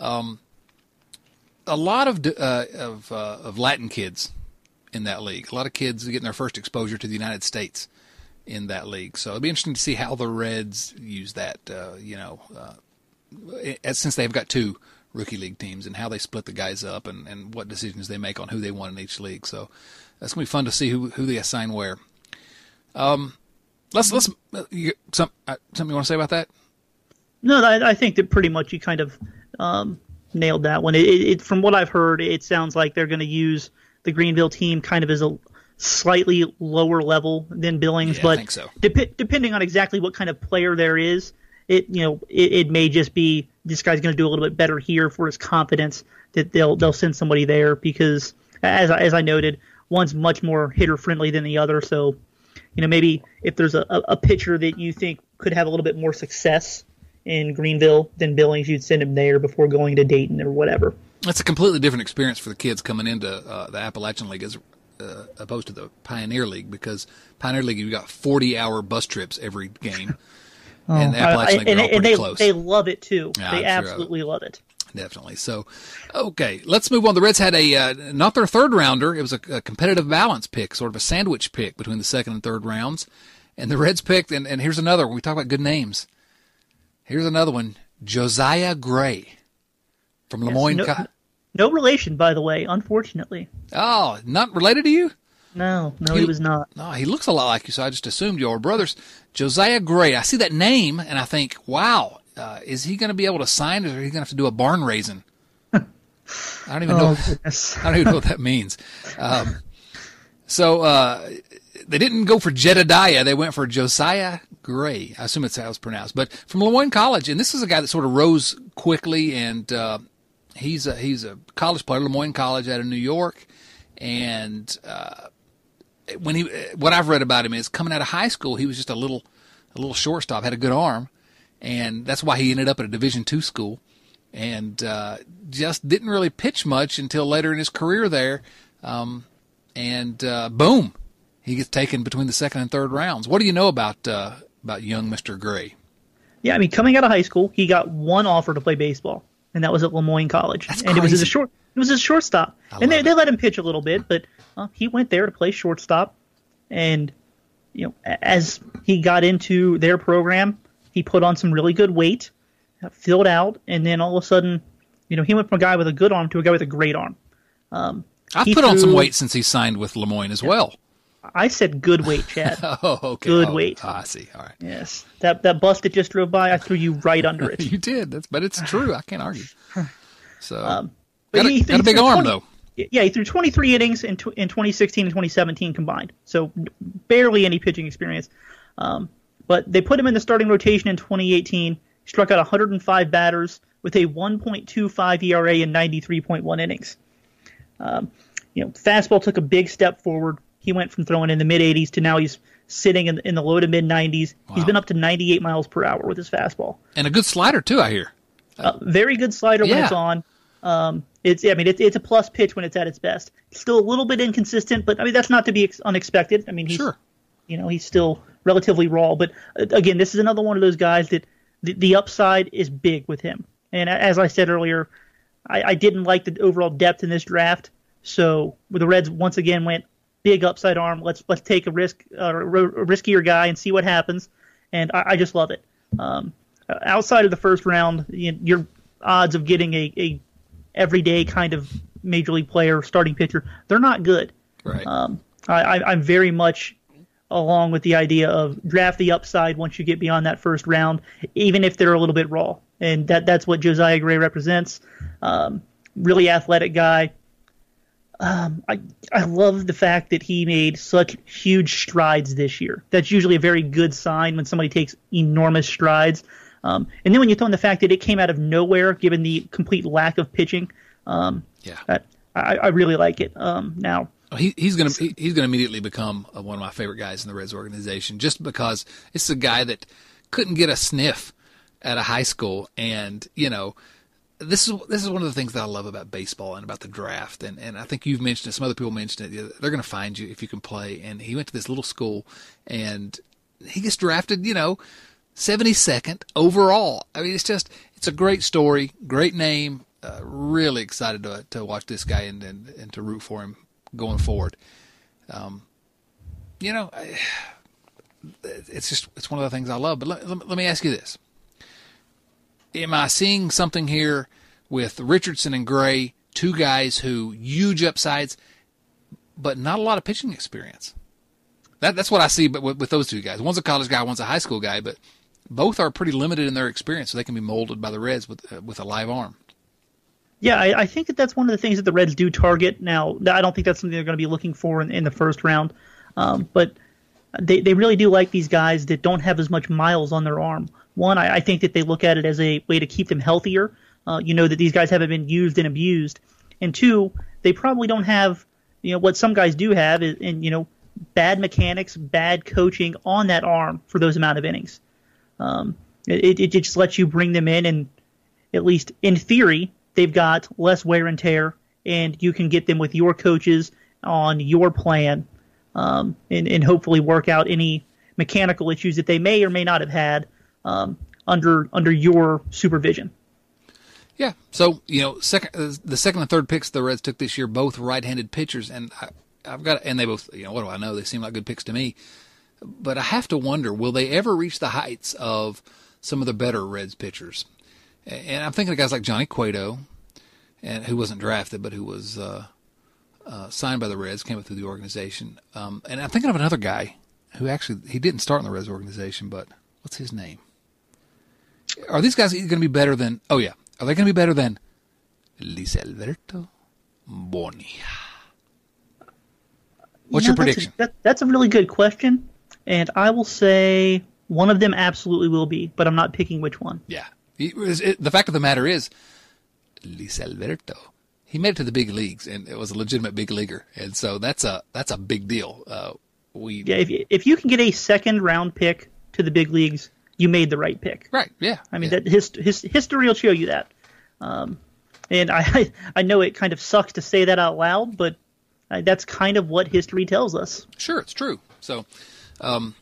Um, a lot of uh, of uh, of Latin kids in that league. A lot of kids getting their first exposure to the United States in that league. So it'll be interesting to see how the Reds use that. Uh, you know, uh, since they've got two rookie league teams and how they split the guys up and, and what decisions they make on who they want in each league. So that's gonna be fun to see who who they assign where. Um, let's let's uh, you, some uh, something you want to say about that? No, I, I think that pretty much you kind of um, nailed that one. It, it, from what I've heard, it sounds like they're going to use the Greenville team kind of as a slightly lower level than Billings, yeah, but so. dep- depending on exactly what kind of player there is, it you know it, it may just be this guy's going to do a little bit better here for his confidence that they'll they'll send somebody there because as I, as I noted, one's much more hitter friendly than the other. So, you know, maybe if there's a, a pitcher that you think could have a little bit more success in Greenville than Billings, you'd send him there before going to Dayton or whatever. That's a completely different experience for the kids coming into uh, the Appalachian League as uh, opposed to the Pioneer League because Pioneer League you've got 40 hour bus trips every game. Oh, and the Appalachian League and, are all pretty they, close. they love it too. Yeah, they I'm sure absolutely love it. Definitely. So, okay, let's move on. The Reds had a uh, not their third rounder. It was a, a, competitive balance pick, sort of a sandwich pick between the second and third rounds. And the Reds picked, and, and here's another. When we talk about good names, here's another one: Josiah Gray from Yes, Le Moyne. no, Co- no relation, by the way. Unfortunately, oh, not related to you? No, no, he was not. No, he looks a lot like you, so I just assumed you were brothers. Josiah Gray. I see that name, and I think, wow, uh, is he going to be able to sign, or is he going to have to do a barn raising? I don't even know. Oh goodness. I don't even know what that means. Um, so uh, they didn't go for Jedediah; they went for Josiah Gray. I assume it's how it's pronounced. But from Le Moyne College, and this is a guy that sort of rose quickly, and uh, he's a he's a college player, Le Moyne College out of New York, and uh, when he what I've read about him is coming out of high school, he was just a little a little shortstop, had a good arm, and that's why he ended up at a Division two school and uh, just didn't really pitch much until later in his career there. Um, and uh, boom, he gets taken between the second and third rounds. What do you know about uh, about young Mister Gray? Yeah, I mean, coming out of high school, he got one offer to play baseball, and that was at Le Moyne College. That's and it was as a short. It was a shortstop, and they, they let him pitch a little bit, but uh, he went there to play shortstop, and you know, as he got into their program, he put on some really good weight, uh, filled out, and then all of a sudden, you know, he went from a guy with a good arm to a guy with a great arm. I've He put on some weight since he signed with Le Moyne as well. I said good weight, Chad. Oh, okay. Good Oh, weight. I see. All right. yes, that that bus that just drove by, I threw you right under it. You did, That's, but it's true. I can't argue. So Um, But got, a, he- got a big arm 20 though. Yeah, he threw 23 innings in, tw- in 2016 and 2017 combined, so barely any pitching experience. Um, but they put him in the starting rotation in 2018. He struck out 105 batters with a 1.25 ERA in 93.1 innings. Um, you know, fastball took a big step forward. He went from throwing in the mid 80s to now he's sitting in, in the low to mid 90s. He's been up to 98 miles per hour with his fastball. And a good slider too, I hear. Uh, very good slider when it's on. Um, it's I mean it's it's a plus pitch when it's at its best. Still a little bit inconsistent, but I mean that's not to be ex- unexpected. I mean he's Sure. you know he's still relatively raw, but uh, again this is another one of those guys that the, the upside is big with him. And as I said earlier, I, I didn't like the overall depth in this draft, so the Reds once again went big upside arm. Let's let's take a risk uh, a riskier guy and see what happens. And I, I just love it. Um, outside of the first round, you, your odds of getting a, a everyday kind of major league player, starting pitcher, they're not good. Right. Um, I, I, I'm very much along with the idea of draft the upside once you get beyond that first round, even if they're a little bit raw. And that that's what Josiah Gray represents. Um, really athletic guy. Um, I I love the fact that he made such huge strides this year. That's usually a very good sign when somebody takes enormous strides. Um, and then when you throw in the fact that it came out of nowhere, given the complete lack of pitching, um, yeah. I, I really like it. Um, now, He, he's gonna he, he's gonna immediately become uh, one of my favorite guys in the Reds organization, just because it's a guy that couldn't get a sniff at a high school, and you know, this is this is one of the things that I love about baseball and about the draft, and and I think you've mentioned it. Some other people mentioned it. They're gonna find you if you can play, and he went to this little school, and he gets drafted, you know, 72nd overall. I mean, it's just it's a great story, great name. Uh, really excited to to watch this guy and, and and to root for him going forward. Um, you know, I, it's just it's one of the things I love. But let, let, let me ask you this: Am I seeing something here with Richardson and Gray, two guys who huge upsides, but not a lot of pitching experience? That, that's what I see. But with, with those two guys, one's a college guy, one's a high school guy, but both are pretty limited in their experience, so they can be molded by the Reds with uh, with a live arm. Yeah, I, I, think that that's one of the things that the Reds do target. Now, I don't think that's something they're going to be looking for in, in the first round, um, but they, they really do like these guys that don't have as much miles on their arm. One, I, I think that they look at it as a way to keep them healthier. Uh, you know that these guys haven't been used and abused, and two, they probably don't have you know what some guys do have, is, and you know bad mechanics, bad coaching on that arm for those amount of innings. Um, it, it just lets you bring them in, and at least in theory, they've got less wear and tear, and you can get them with your coaches on your plan, um, and, and hopefully work out any mechanical issues that they may or may not have had um, under under your supervision. Yeah. So you know, second uh, the second and third picks the Reds took this year, both right-handed pitchers, and I, I've got and they both you know what do I know? They seem like good picks to me, but I have to wonder will they ever reach the heights of some of the better Reds pitchers? And I'm thinking of guys like Johnny Cueto, and who wasn't drafted but who was uh, uh, signed by the Reds, came up through the organization. Um, and I'm thinking of another guy who actually he didn't start in the Reds organization, but what's his name? Are these guys going to be better than? Oh yeah, are they going to be better than Lisalverto Bonilla? What's your prediction? That's a, that, that's a really good question, and I will say one of them absolutely will be, but I'm not picking which one. Yeah, it, the fact of the matter is, Lisalverto, he made it to the big leagues, and it was a legitimate big leaguer, and so that's a that's a big deal. Uh, we yeah, if you, if you can get a second round pick to the big leagues, you made the right pick. Right. Yeah. I mean, yeah. that his, his history will show you that. Um, and I I know it kind of sucks to say that out loud, but uh, that's kind of what history tells us. Sure, it's true. So, um,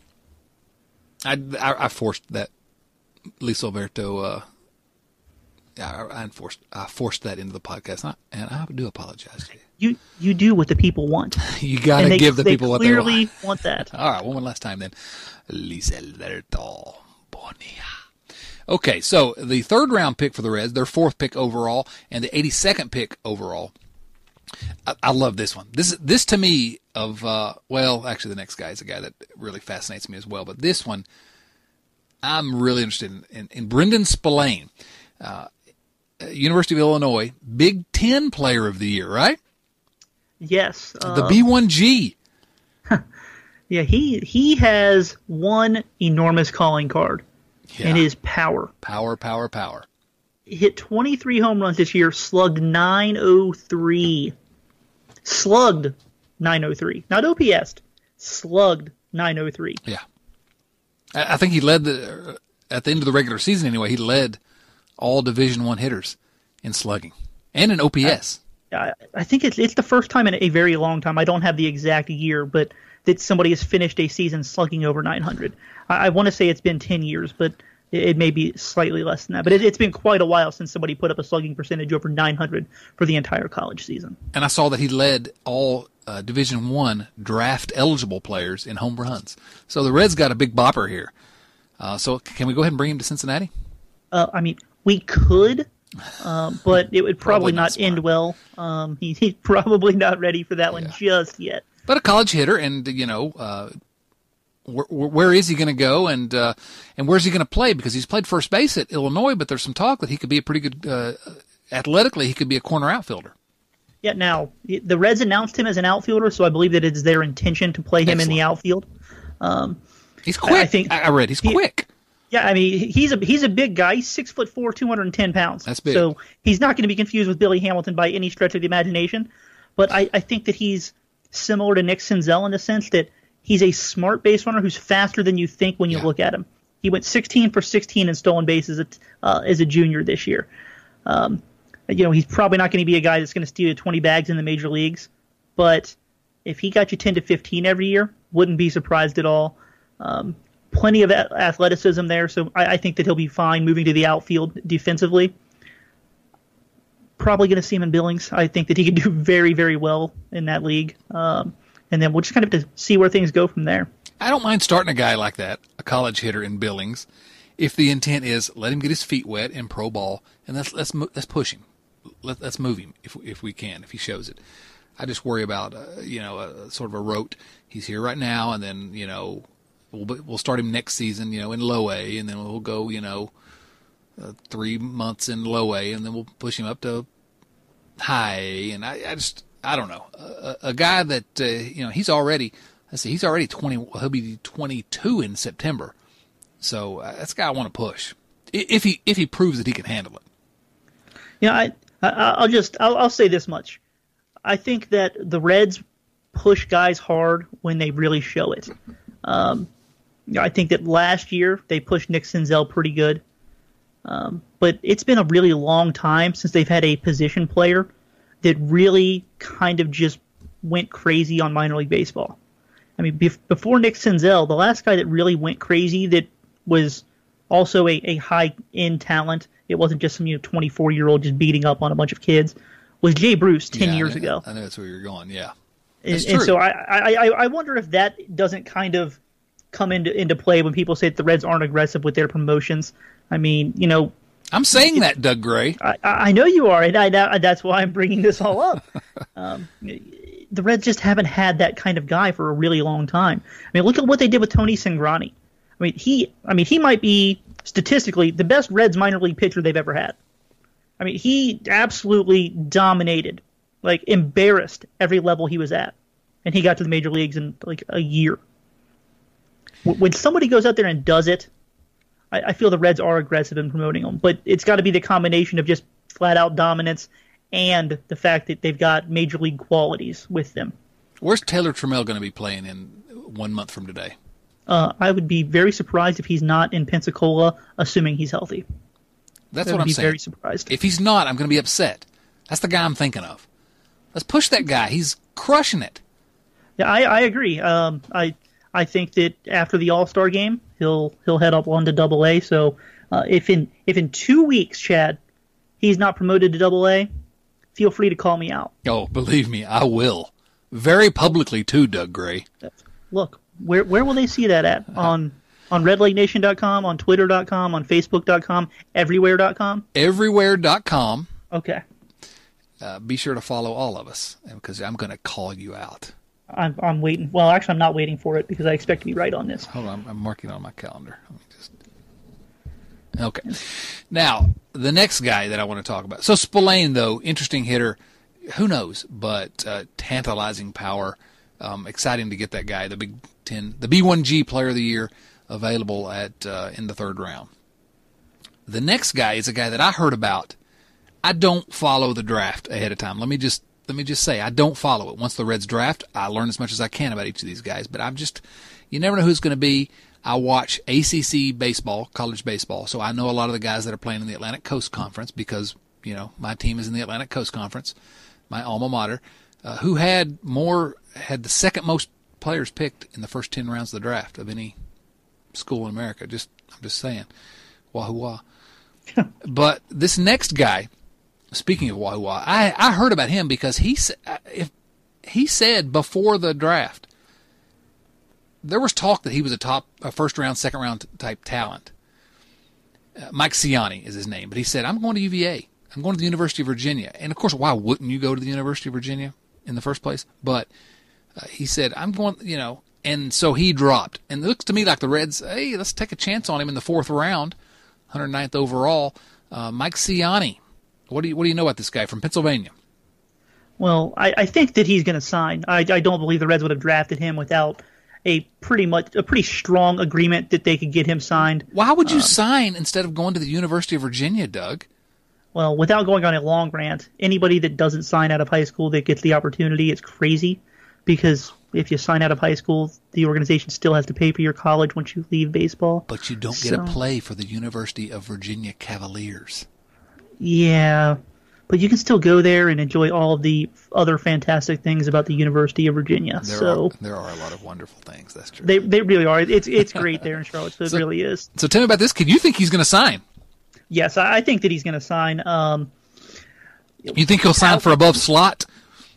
I, I, I forced that Lisalverto. Uh, I, I enforced I forced that into the podcast, and I, and I do apologize you. You do what the people want. you got to give the people what they want. want that. All right, one last time then. Lisalverto Bonilla. Okay, so the third round pick for the Reds, their fourth pick overall, and the 82nd pick overall I, I, love this one. This this to me of uh, well, actually the next guy is a guy that really fascinates me as well. But this one, I'm really interested in. In, in Brendan Spillane, uh, University of Illinois, Big Ten Player of the Year, right? Yes. Uh, the B1G. yeah, he he has one enormous calling card, yeah. and his power. Power, power, power hit 23 home runs this year, slugged 903. Slugged 903. Not OPS. Slugged 903. Yeah. I think he led the uh, at the end of the regular season anyway, he led all Division 1 hitters in slugging and in OPS. I, I think it's it's the first time in a very long time. I don't have the exact year, but that somebody has finished a season slugging over 900. I, I want to say it's been 10 years, but it, may be slightly less than that, but it, has been quite a while since somebody put up a slugging percentage over 900 for the entire college season. And I saw that he led all uh, Division One draft eligible players in home runs. So the Reds got a big bopper here. Uh, so can we go ahead and bring him to Cincinnati? Uh, I mean, we could, uh, but it would probably, probably not, end well. Um, he, he's probably not ready for that one just yet. But a college hitter, and you know, uh, where, where is he going to go and uh, and where's he going to play? Because he's played first base at Illinois, but there's some talk that he could be a pretty good uh, athletically. He could be a corner outfielder. Yeah. Now the Reds announced him as an outfielder, so I believe that it's their intention to play him Excellent. in the outfield. Um, he's quick. I, think I read he's he, quick. Yeah, I mean he's a he's a big guy. He's six foot four, two hundred and ten pounds. That's big. So he's not going to be confused with Billy Hamilton by any stretch of the imagination. But I, I think that he's similar to Nick Senzel in the sense that He's a smart base runner who's faster than you think when you yeah. look at him. He went 16 for 16 in stolen bases uh, as a junior this year. Um, you know, he's probably not going to be a guy that's going to steal 20 bags in the major leagues, but if he got you 10 to 15 every year, wouldn't be surprised at all. Um, plenty of athleticism there, so I, I, think that he'll be fine moving to the outfield defensively. Probably going to see him in Billings. I think that he could do very, very well in that league. Um, and then we'll just kind of see where things go from there. I don't mind starting a guy like that, a college hitter in Billings, if the intent is let him get his feet wet in pro ball, and let's let's let's push him, Let, let's move him if if we can, if he shows it. I just worry about uh, you know a, sort of a rote. He's here right now, and then you know we'll we'll start him next season, you know, in low A, and then we'll go you know uh, three months in low A, and then we'll push him up to high A, and I, I just I don't know a, a guy that uh, you know he's already let's see he's already twenty he'll be twenty two in September, so uh, that's a guy I want to push if he if he proves that he can handle it. Yeah, I, I will just I'll, I'll say this much. I think that the Reds push guys hard when they really show it. Um, I think that last year they pushed Nick Senzel pretty good. Um, but it's been a really long time since they've had a position player that really kind of just went crazy on minor league baseball. I mean, bef- before Nick Senzel, the last guy that really went crazy that was also a, a high end talent, it wasn't just some you know 24 year old just beating up on a bunch of kids, was Jay Bruce 10 yeah, years I ago. I know that's where you're going. Yeah. And, and, so I, I, I wonder if that doesn't kind of come into into play when people say that the Reds aren't aggressive with their promotions. I mean, you know, I'm saying that, Doug Gray. I, I know you are, and I, that's why I'm bringing this all up. um, the Reds just haven't had that kind of guy for a really long time. I mean, look at what they did with Tony Cingrani. I mean, he, I mean, he might be statistically the best Reds minor league pitcher they've ever had. I mean, he absolutely dominated, like embarrassed every level he was at, and he got to the major leagues in like a year. When somebody goes out there and does it, I, I feel the Reds are aggressive in promoting them, but it's got to be the combination of just flat out dominance and the fact that they've got major league qualities with them. Where's Taylor Trammell going to be playing in one month from today? Uh, I would be very surprised if he's not in Pensacola, assuming he's healthy. That's what I'm be saying. Very surprised. If he's not, I'm going to be upset. That's the guy I'm thinking of. Let's push that guy. He's crushing it. Yeah, I, I agree. Um, I I think that after the All Star game, he'll he'll head up on to Double A. So uh, if in if in two weeks, Chad, he's not promoted to Double A, feel free to call me out. Oh, believe me, I will. Very publicly too, Doug Gray. Look, where where will they see that at on on redlegnation.com, on twitter.com, on facebook.com, everywhere.com? Everywhere.com. Okay. Uh, be sure to follow all of us because I'm going to call you out. I'm, I'm waiting. Well, actually, I'm not waiting for it because I expect to be right on this. Hold on, I'm, marking on my calendar. Let me just. Okay. Now the next guy that I want to talk about. So Spillane, though, interesting hitter. Who knows? But uh, tantalizing power. Um, exciting to get that guy, the Big Ten, the B1G Player of the Year, available at uh, in the third round. The next guy is a guy that I heard about. I don't follow the draft ahead of time. Let me just let me just say I don't follow it. Once the Reds draft, I learn as much as I can about each of these guys. But I'm just you never know who's going to be. I watch ACC baseball, college baseball, so I know a lot of the guys that are playing in the Atlantic Coast Conference because you know my team is in the Atlantic Coast Conference, my alma mater. Uh, who had more had the second most players picked in the first ten rounds of the draft of any school in America? Just I'm just saying, wahoo wah. but this next guy speaking of Wahoo, I I heard about him because he if he said before the draft there was talk that he was a top a first round, second round type talent. Uh, Mike Siani is his name, but he said I'm going to UVA. I'm going to the University of Virginia, and of course, why wouldn't you go to the University of Virginia in the first place? But uh, he said I'm going, you know, and so he dropped. And it looks to me like the Reds, hey, let's take a chance on him in the fourth round, 109th overall. Uh, Mike Siani what do you What do you know about this guy from Pennsylvania? Well, I, I think that he's going to sign. I, I don't believe the Reds would have drafted him without a pretty much a pretty strong agreement that they could get him signed. Why would you um, sign instead of going to the University of Virginia, Doug? Well, without going on a long rant, anybody that doesn't sign out of high school that gets the opportunity, is crazy because if you sign out of high school, the organization still has to pay for your college once you leave baseball. But you don't get so, to play for the University of Virginia Cavaliers. Yeah, but you can still go there and enjoy all of the other fantastic things about the University of Virginia. There so are, there are a lot of wonderful things. That's true. They they really are. It's it's great there in Charlottesville. so, it really is. So tell me about this kid. You think he's going to sign? Yes, I think that he's going to sign. Um, you think he'll sign for above slot?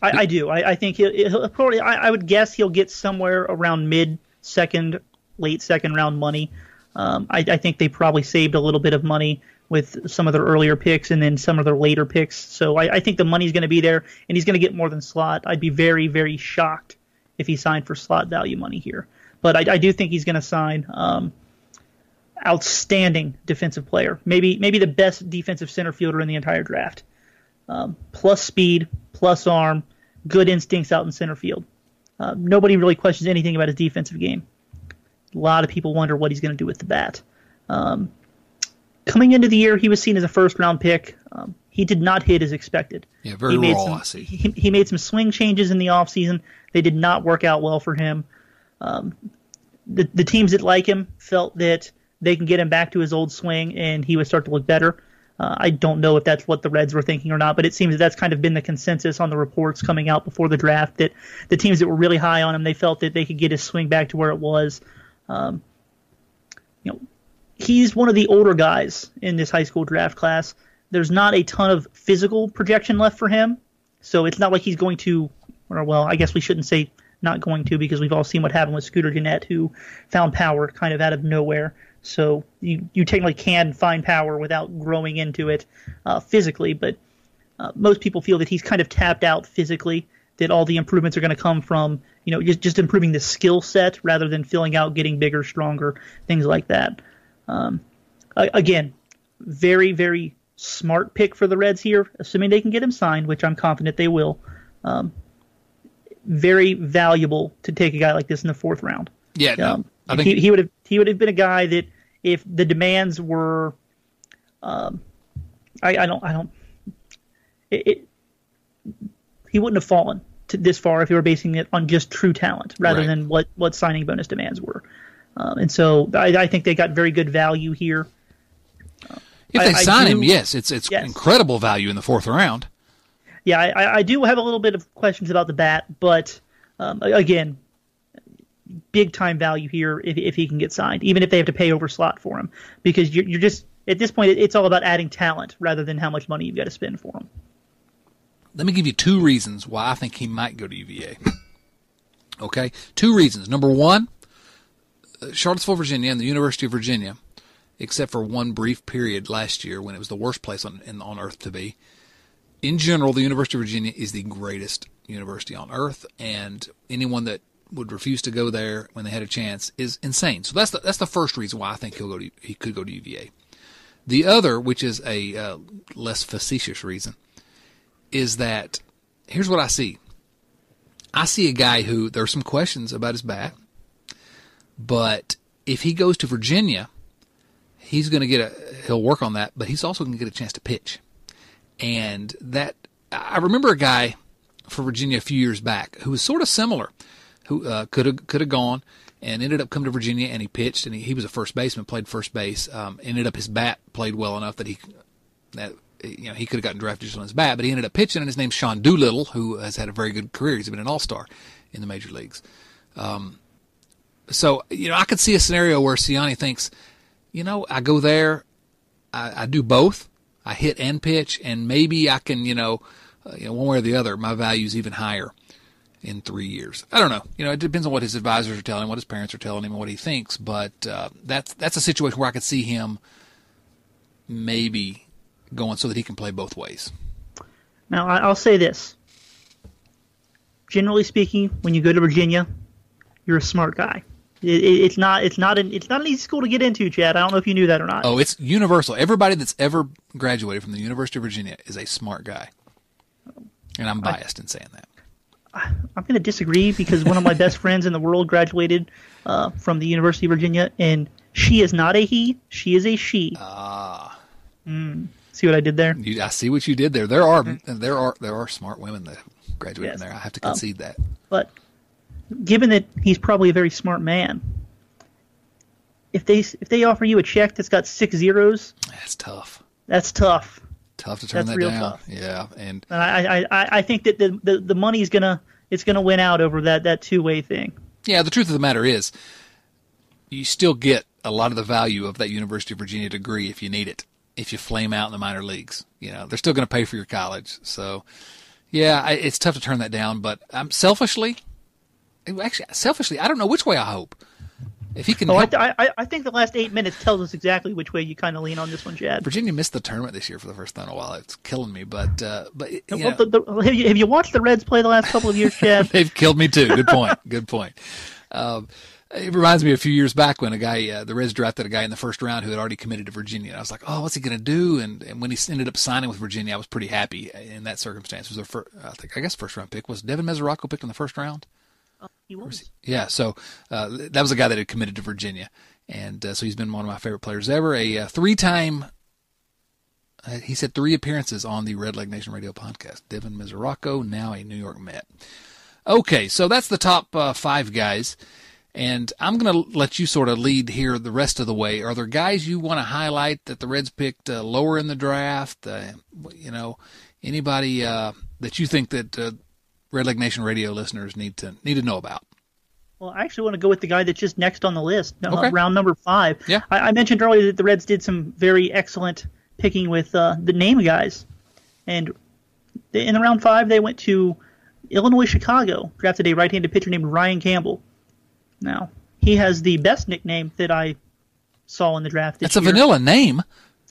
I, I do. I, I think he'll, he'll probably. I, I would guess he'll get somewhere around mid second, late second round money. Um, I, I think they probably saved a little bit of money with some of their earlier picks and then some of their later picks. So I, I think the money's going to be there, and he's going to get more than slot. I'd be very, very shocked if he signed for slot value money here. But I, I do think he's going to sign um, outstanding defensive player, maybe maybe the best defensive center fielder in the entire draft. Um, plus speed, plus arm, good instincts out in center field. Uh, nobody really questions anything about his defensive game. A lot of people wonder what he's going to do with the bat. Um, coming into the year, he was seen as a first round pick. Um, he did not hit as expected. Yeah, very he made raw. Some, I see. He, he made some swing changes in the offseason. They did not work out well for him. Um, the, the teams that like him felt that they can get him back to his old swing and he would start to look better. Uh, I don't know if that's what the Reds were thinking or not, but it seems that that's kind of been the consensus on the reports coming out before the draft that the teams that were really high on him, they felt that they could get his swing back to where it was. Um, you know, he's one of the older guys in this high school draft class. There's not a ton of physical projection left for him, so it's not like he's going to, or well, I guess we shouldn't say not going to because we've all seen what happened with Scooter Gennett, who found power kind of out of nowhere. So you you technically can find power without growing into it uh, physically, but uh, most people feel that he's kind of tapped out physically. That all the improvements are going to come from you know just just improving the skill set rather than filling out, getting bigger, stronger, things like that. Um, again, very very smart pick for the Reds here, assuming they can get him signed, which I'm confident they will. Um, very valuable to take a guy like this in the fourth round. Yeah, no, Um, I think he, he would have he would have been a guy that if the demands were, um, I, I don't I don't, it, it he wouldn't have fallen to this far if you were basing it on just true talent rather Right. than what what signing bonus demands were. Um, and so I, I think they got very good value here. if they I sign do- him, yes, it's it's Yes. incredible value in the fourth round. Yeah, I, I- I do have a little bit of questions about the bat, but um, again, big time value here if, if he can get signed, even if they have to pay over slot for him, because you're, you're just at this point it's all about adding talent rather than how much money you've got to spend for him. Let me give you two reasons why I think he might go to UVA. Okay, two reasons. Number one, Charlottesville, Virginia, and the University of Virginia, except for one brief period last year when it was the worst place on in, on earth to be. In general, the University of Virginia is the greatest university on earth, and anyone that would refuse to go there when they had a chance is insane. So that's the, that's the first reason why I think he'll go to he could go to UVA. The other, which is a uh, less facetious reason, is that here's what I see. I see a guy who there are some questions about his bat, but if he goes to Virginia, he's going to get a he'll work on that, but he's also going to get a chance to pitch. And that I remember a guy for Virginia a few years back who was sort of similar, who uh, could have could have gone and ended up coming to Virginia and he pitched and he, he was a first baseman, played first base. Um, ended up his bat played well enough that he that you know he could have gotten drafted just on his bat, but he ended up pitching and his name's Sean Doolittle, who has had a very good career. He's been an all star in the major leagues. Um, so you know I could see a scenario where Siani thinks, you know, I go there, I, I do both. I hit and pitch, and maybe I can, you know, uh, you know, one way or the other, my value's even higher in three years. I don't know. You know, it depends on what his advisors are telling him, what his parents are telling him, and what he thinks. But uh, that's that's a situation where I could see him maybe going so that he can play both ways. Now I'll say this: generally speaking, when you go to Virginia, you're a smart guy. It, it, it's not it's not an it's not an easy school to get into, Chad. I don't know if you knew that or not. Oh, it's universal. Everybody that's ever graduated from the University of Virginia is a smart guy, and I'm biased in saying that. I'm going to disagree because one of my best friends in the world graduated uh, from the University of Virginia, and she is not a he; she is a she. Ah. See what I did there? You, I see what you did there. There are there are there are smart women that graduate Yes. from there. I have to concede that. But given that he's probably a very smart man, if they if they offer you a check that's got six zeros, That's tough. that's tough. Tough to turn That's that down. tough. Yeah, and And I, I, I think that the, the, the money's gonna it's gonna win out over that, that two way thing. yeah, the truth of the matter is, you still get a lot of the value of that University of Virginia degree if you need it. If you flame out in the minor leagues, you know they're still going to pay for your college. So, Yeah, I, it's tough to turn that down, but I'm selfishly, actually, selfishly, I don't know which way I hope. If he can, Oh, help, I, I, I think the last eight minutes tells us exactly which way you kind of lean on this one, Chad. Virginia missed the tournament this year for the first time in a while. It's killing me, but uh, but you Well, the, the, have, you, have you watched the Reds play the last couple of years, Chad? they've killed me too. Good point. Good point. Um, it reminds me a few years back when a guy, uh, the Reds drafted a guy in the first round who had already committed to Virginia. And I was like, oh, what's he going to do? And, and when he ended up signing with Virginia, I was pretty happy in that circumstance. It was their first, I think, I guess first round pick was Devin Mesoraco picked in the first round. He was. Yeah, so uh, that was a guy that had committed to Virginia, and uh, so he's been one of my favorite players ever. A uh, three-time, uh, he said three appearances on the Redleg Nation Radio podcast. Devin Mesoraco, now a New York Met. Okay, so that's the top uh, five guys, and I'm going to let you sort of lead here the rest of the way. Are there guys you want to highlight that the Reds picked uh, lower in the draft? Uh, you know, anybody uh, that you think that uh, Redleg Nation Radio listeners need to need to know about? Well, I actually want to go with the guy that's just next on the list, Okay. round number five. Yeah. I, I mentioned earlier that the Reds did some very excellent picking with uh, the name guys, and in the round five they went to Illinois Chicago, drafted a right-handed pitcher named Ryan Campbell. Now he has the best nickname that I saw in the draft. It's a vanilla name,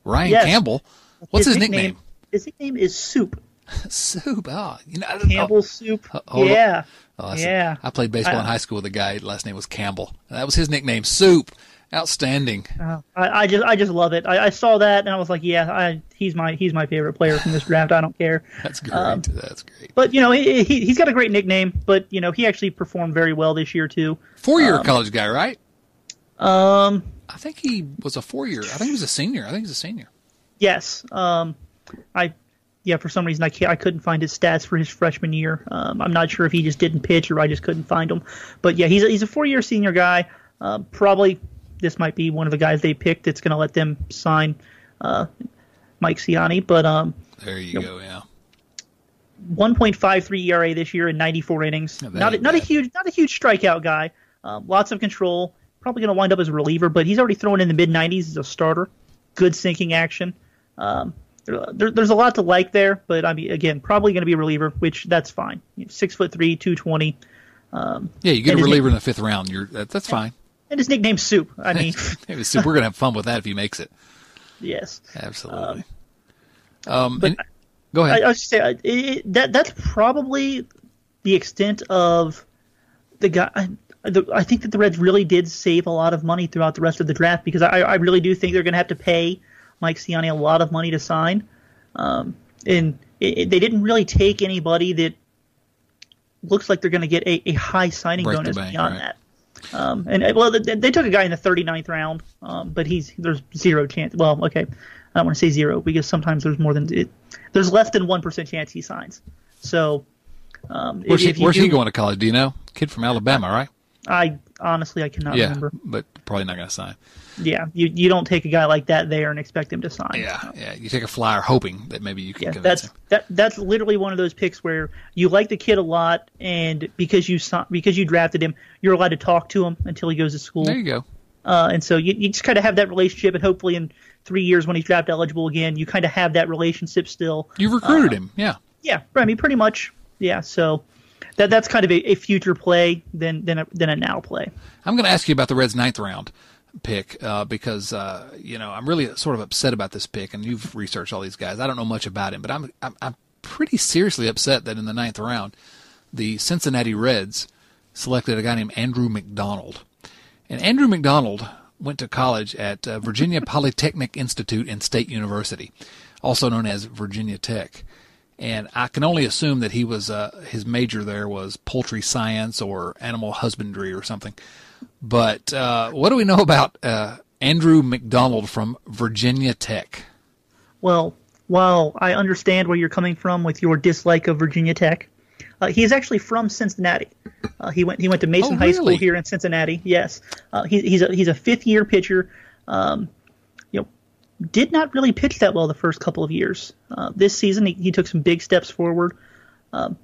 Ryan Yes. Campbell. What's his, nickname? His nickname is Soup. Soup. Oh, you know, I. Campbell Soup. Uh, hold on. yeah. Oh, I yeah. I played baseball in high school with a guy. Last name was Campbell. That was his nickname. Soup. Outstanding. Uh, I, I just I just love it. I, I saw that and I was like, yeah, I, he's my he's my favorite player from this draft. I don't care. That's great. Um, That's great. But you know, he, he he's got a great nickname. But you know, he actually performed very well this year too. Four-year college guy, right? Um, I think he was a four-year. I think he was a senior. I think he's a senior. yes. Um, I yeah, for some reason I can't, I couldn't find his stats for his freshman year. Um, I'm not sure if he just didn't pitch or I just couldn't find them. But yeah, he's a, he's a four year senior guy. Uh, probably this might be one of the guys they picked that's going to let them sign uh, Mike Siani. But um, There you go. Yeah. 1.53 ERA this year in 94 innings. Not a, not a huge not a huge strikeout guy. Um, lots of control. Probably going to wind up as a reliever, but he's already thrown in the mid 90s as a starter. Good sinking action. Um, there, there- there's a lot to like there, but I mean, again, probably going to be a reliever, which that's fine. Six foot three, 220, um, Yeah, you get a reliever in the fifth round. You're that, that's fine. and his nickname's Soup. I mean, Soup. We're gonna have fun with that if he makes it. yes. Absolutely. Um, um, um but and- go ahead. I was just say it, it, that that's probably the extent of the guy. I, the, I think that the Reds really did save a lot of money throughout the rest of the draft because I, I really do think they're going to have to pay Mike Siani a lot of money to sign, um, and it, it- they didn't really take anybody that looks like they're going to get a, a high signing Break bonus bank, beyond right. that. Um, and uh, well, they, they took a guy in the 39th round, um, but he's there's zero chance. Well, okay, I don't want to say zero because sometimes there's more than it, there's less than one percent chance he signs. So, um, where's if, he, if where's do, he going to college? Do you know? Kid from Alabama, right? I honestly I cannot yeah, remember. but probably not going to sign. Yeah, you you don't take a guy like that there and expect him to sign. Yeah, yeah. You take a flyer hoping that maybe you can Yeah, that's him. that that's literally one of those picks where you like the kid a lot, and because you because you drafted him, you're allowed to talk to him until he goes to school. There you go. Uh, and so you, you just kind of have that relationship, and hopefully in three years when he's draft eligible again, you kind of have that relationship still. You recruited him. Yeah. Yeah, I mean, pretty much. Yeah, so that that's kind of a, a future play than than a, than a now play. I'm going to ask you about the Reds' ninth round pick uh, because uh, you know I'm really sort of upset about this pick, and you've researched all these guys. I don't know much about him, but I'm I'm, I'm pretty seriously upset that in the ninth round, the Cincinnati Reds selected a guy named Andrew McDonald, and Andrew McDonald went to college at uh, Virginia Polytechnic Institute and State University, also known as Virginia Tech. And I can only assume that he was uh, his major there was poultry science or animal husbandry or something. But uh, what do we know about uh, Andrew McDonald from Virginia Tech? Well, while I understand where you're coming from with your dislike of Virginia Tech, uh, he is actually from Cincinnati. Uh, he went he went to Mason Oh, High School here in Cincinnati. Yes, uh, he, he's a he's a fifth year pitcher. Um, did not really pitch that well the first couple of years. Uh, this season he, he took some big steps forward. Um,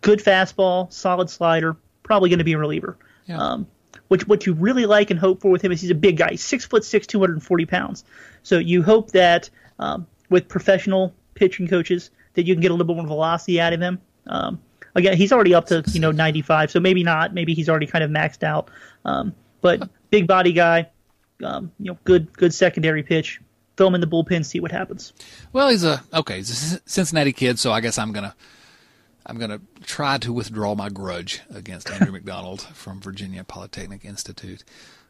good fastball, solid slider. Probably going to be a reliever. Yeah. Um, what what you really like and hope for with him is he's a big guy, six foot six, two hundred and forty pounds. So you hope that um, with professional pitching coaches that you can get a little bit more velocity out of him. Um, again, he's already up to you know 95, so maybe not. Maybe he's already kind of maxed out. Um, but big body guy, um, you know, good good secondary pitch. Throw him in the bullpen, see what happens. Well, he's a okay. He's a Cincinnati kid, so I guess I'm gonna I'm gonna try to withdraw my grudge against Andrew McDonald from Virginia Polytechnic Institute.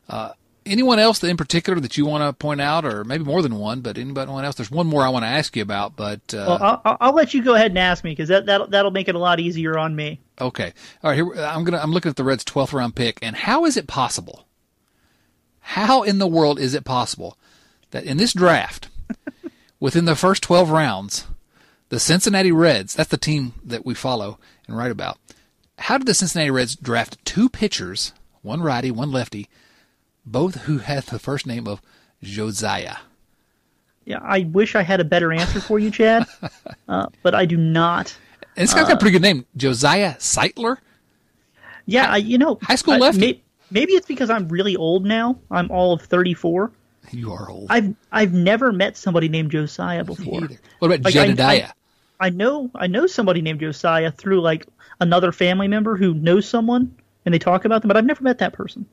Uh, anyone else in particular that you want to point out, or maybe more than one, but anybody else? There's one more I want to ask you about, but uh, well, I'll, I'll, let you go ahead and ask me because that that'll, that'll make it a lot easier on me. Okay, all right. Here I'm gonna I'm looking at the Reds' 12th round pick, and how is it possible? How in the world is it possible that in this draft, within the first 12 rounds, the Cincinnati Reds, that's the team that we follow and write about, how did the Cincinnati Reds draft two pitchers, one righty, one lefty, both who had the first name of Josiah? Yeah, I wish I had a better answer for you, Chad, uh, but I do not. And this guy's got a pretty good name, Josiah Sightler. Yeah, I, you know, high school lefty. May, maybe it's because I'm really old now. I'm all of 34. You are old. I've I've never met somebody named Josiah before. What about like, Jedediah? I, I, I, know I know somebody named Josiah through like another family member who knows someone and they talk about them, but I've never met that person.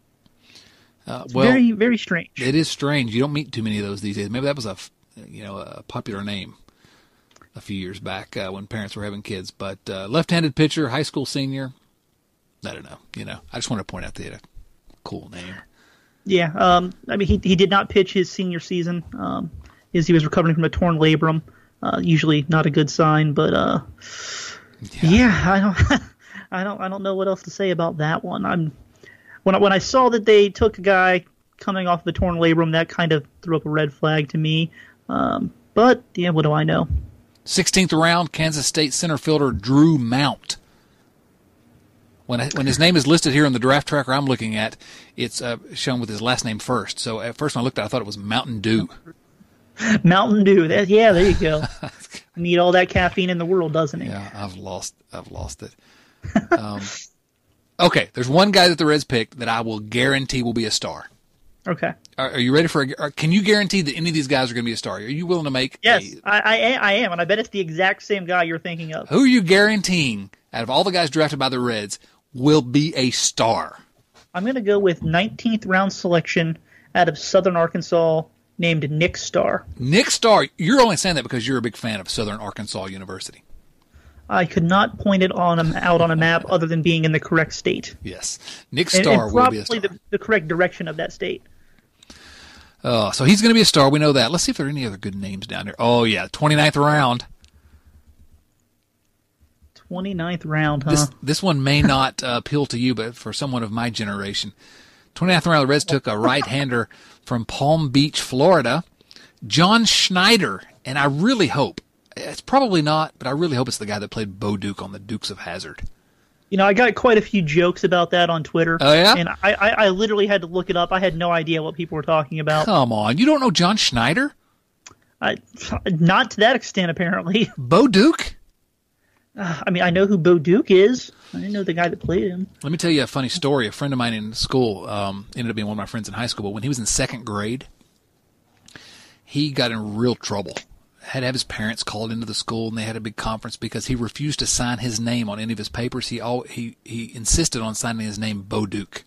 Uh, well, very very strange. It is strange. You don't meet too many of those these days. Maybe that was a you know a popular name a few years back uh, when parents were having kids. But uh, left-handed pitcher, high school senior. I don't know. You know, I just want to point out that a cool name. Yeah, um, I mean, he he did not pitch his senior season, um, as he was recovering from a torn labrum. Uh, usually not a good sign, but uh, yeah. yeah, I don't, I don't, I don't know what else to say about that one. I'm when I, when I saw that they took a guy coming off the torn labrum, that kind of threw up a red flag to me. Um, but yeah, what do I know? 16th round, Kansas State center fielder Drew Mount when I, when his name is listed here on the draft tracker I'm looking at, it's uh, shown with his last name first. So at first when I looked at, it, I thought it was Mountain Dew. Mountain Dew. That, yeah, there you go. Need all that caffeine in the world, doesn't it? Yeah, I've lost. I've lost it. Um, okay, there's one guy that the Reds picked that I will guarantee will be a star. Okay. Are, are you ready for? A, can you guarantee that any of these guys are going to be a star? Are you willing to make? Yes, a, I, I, I am, and I bet it's the exact same guy you're thinking of. Who are you guaranteeing out of all the guys drafted by the Reds will be a star? I'm going to go with 19th round selection out of Southern Arkansas named Nick Starr. Nick Starr, you're only saying that because you're a big fan of Southern Arkansas University. I could not point it on a, out on a map other than being in the correct state. Yes, Nick Starr and, and will be a star. The, the correct direction of that state. Oh, so he's going to be a star. We know that. Let's see if there are any other good names down there. Oh yeah, 29th round. 29th round, huh? This, this one may not uh, appeal to you, but for someone of my generation, 29th round, the Reds took a right-hander from Palm Beach, Florida, John Schneider, and I really hope it's probably not, but I really hope it's the guy that played Bo Duke on the Dukes of Hazzard. You know, I got quite a few jokes about that on Twitter. Oh yeah, and I, I, I literally had to look it up. I had no idea what people were talking about. Come on, you don't know John Schneider? I, not to that extent, apparently. Bo Duke? Uh, I mean, I know who Bo Duke is. I didn't know the guy that played him. Let me tell you a funny story. A friend of mine in school um, ended up being one of my friends in high school, but when he was in second grade, he got in real trouble. Had to have his parents called into the school, and they had a big conference because he refused to sign his name on any of his papers. He all he he insisted on signing his name Bo Duke.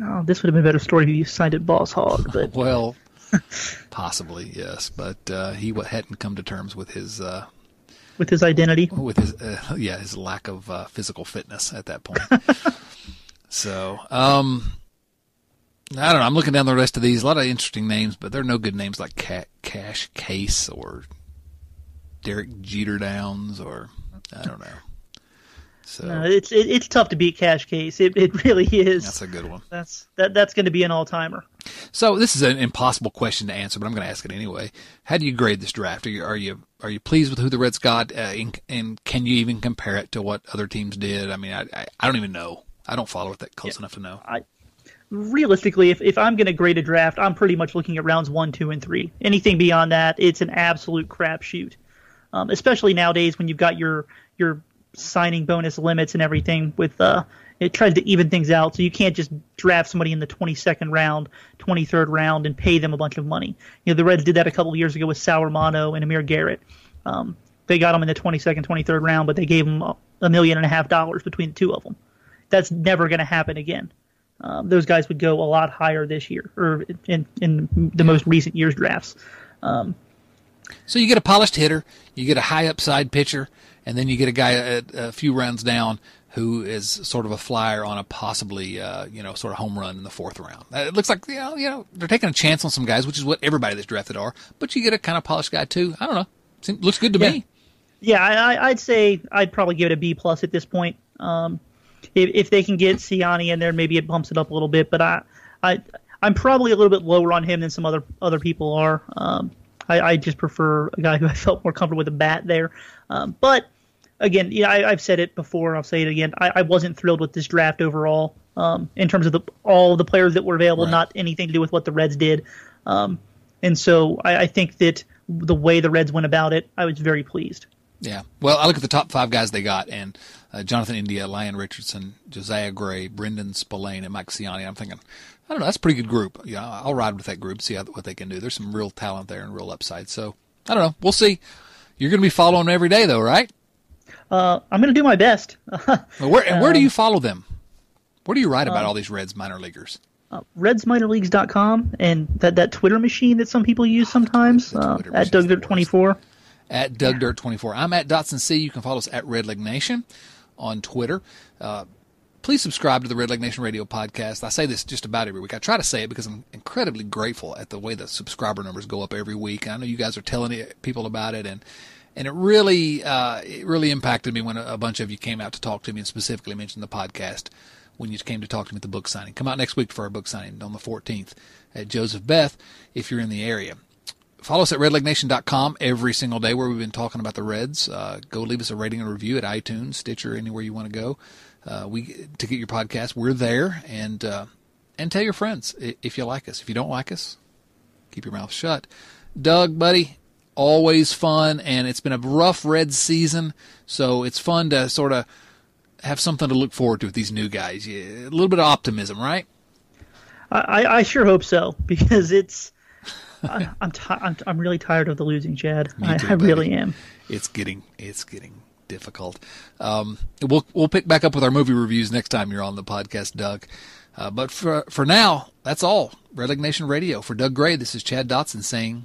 Oh, this would have been a better story if you signed it Boss Hogg. But well, possibly yes, but uh, he hadn't come to terms with his uh, with his identity. With his uh, yeah, his lack of uh, physical fitness at that point. so, um, I don't know. I'm looking down the rest of these. A lot of interesting names, but there are no good names like Cat, Cash Case or Derek Jeter Downs or I don't know. So no, it's it, it's tough to beat Cash Case. It it really is. That's a good one. That's that that's going to be an all timer. So this is an impossible question to answer, but I'm going to ask it anyway. How do you grade this draft? Are you are you are you pleased with who the Reds got, uh, and, and, can you even compare it to what other teams did? I mean, I I, I don't even know. I don't follow it that close yeah, enough to know. I, realistically, if, if I'm going to grade a draft, I'm pretty much looking at rounds one, two, and three. Anything beyond that, it's an absolute crapshoot. Um, especially nowadays when you've got your your signing bonus limits and everything with uh it tries to even things out so you can't just draft somebody in the 22nd round 23rd round and pay them a bunch of money you know the reds did that a couple years ago with Sal Romano and amir garrett um, they got them in the 22nd 23rd round but they gave them a, a million and a half dollars between the two of them. That's never going to happen again. Um, those guys would go a lot higher this year, or in in the most recent years drafts. Um, so you get a polished hitter, you get a high upside pitcher, and then you get a guy a, a few rounds down who is sort of a flyer on a possibly uh, you know sort of home run in the fourth round. Uh, it looks like you know you know they're taking a chance on some guys, which is what everybody that's drafted are. But you get a kind of polished guy too. I don't know. Seems, looks good to yeah. me. Yeah, I, would say I'd probably give it a B plus at this point. Um, if, if they can get Siani in there, maybe it bumps it up a little bit. But I, I, I'm probably a little bit lower on him than some other other people are. Um, I, I, just prefer a guy who I felt more comfortable with a bat there. Um, but again, yeah, I, have said it before. and I'll say it again. I, I wasn't thrilled with this draft overall. Um, in terms of the all the players that were available, right. not anything to do with what the Reds did. Um, and so I, I think that the way the Reds went about it, I was very pleased. Yeah. Well, I look at the top five guys they got, and uh, Jonathan India, Lyon Richardson, Josiah Gray, Brendan Spillane, and Mike Siani. I'm thinking, I don't know, that's a pretty good group. Yeah, I'll ride with that group, see how, what they can do. There's some real talent there and real upside. So I don't know. We'll see. You're going to be following them every day, though, right? Uh, I'm going to do my best. where and where do you um, follow them? Where do you write about uh, all these Reds minor leaguers? Uh, RedsMinorLeagues.com and that, that Twitter machine that some people use sometimes uh, at DougDirt24 at Doug Dirt 24. I'm at Dotson C. You can follow us at Redleg Nation on Twitter. Uh, please subscribe to the Redleg Nation Radio podcast. I say this just about every week. I try to say it because I'm incredibly grateful at the way the subscriber numbers go up every week. I know you guys are telling people about it, and and it really uh, it really impacted me when a, bunch of you came out to talk to me and specifically mentioned the podcast when you came to talk to me at the book signing. Come out next week for our book signing on the 14th at Joseph Beth if you're in the area follow us at redlegnation.com every single day where we've been talking about the Reds. Uh, go leave us a rating and review at iTunes, Stitcher, anywhere you want to go. Uh, we to get your podcast. We're there, and uh, and tell your friends if you like us. If you don't like us, keep your mouth shut. Doug, buddy, always fun, and it's been a rough red season, so it's fun to sort of have something to look forward to with these new guys. A little bit of optimism, right? I, I sure hope so because it's I, am t- I'm I'm really tired of the losing, Chad. Too, I, I really am. It's getting it's getting difficult. Um, we'll we'll pick back up with our movie reviews next time you're on the podcast, Doug. Uh, but for for now, that's all. Red Nation Radio for Doug Gray. This is Chad Dotson saying,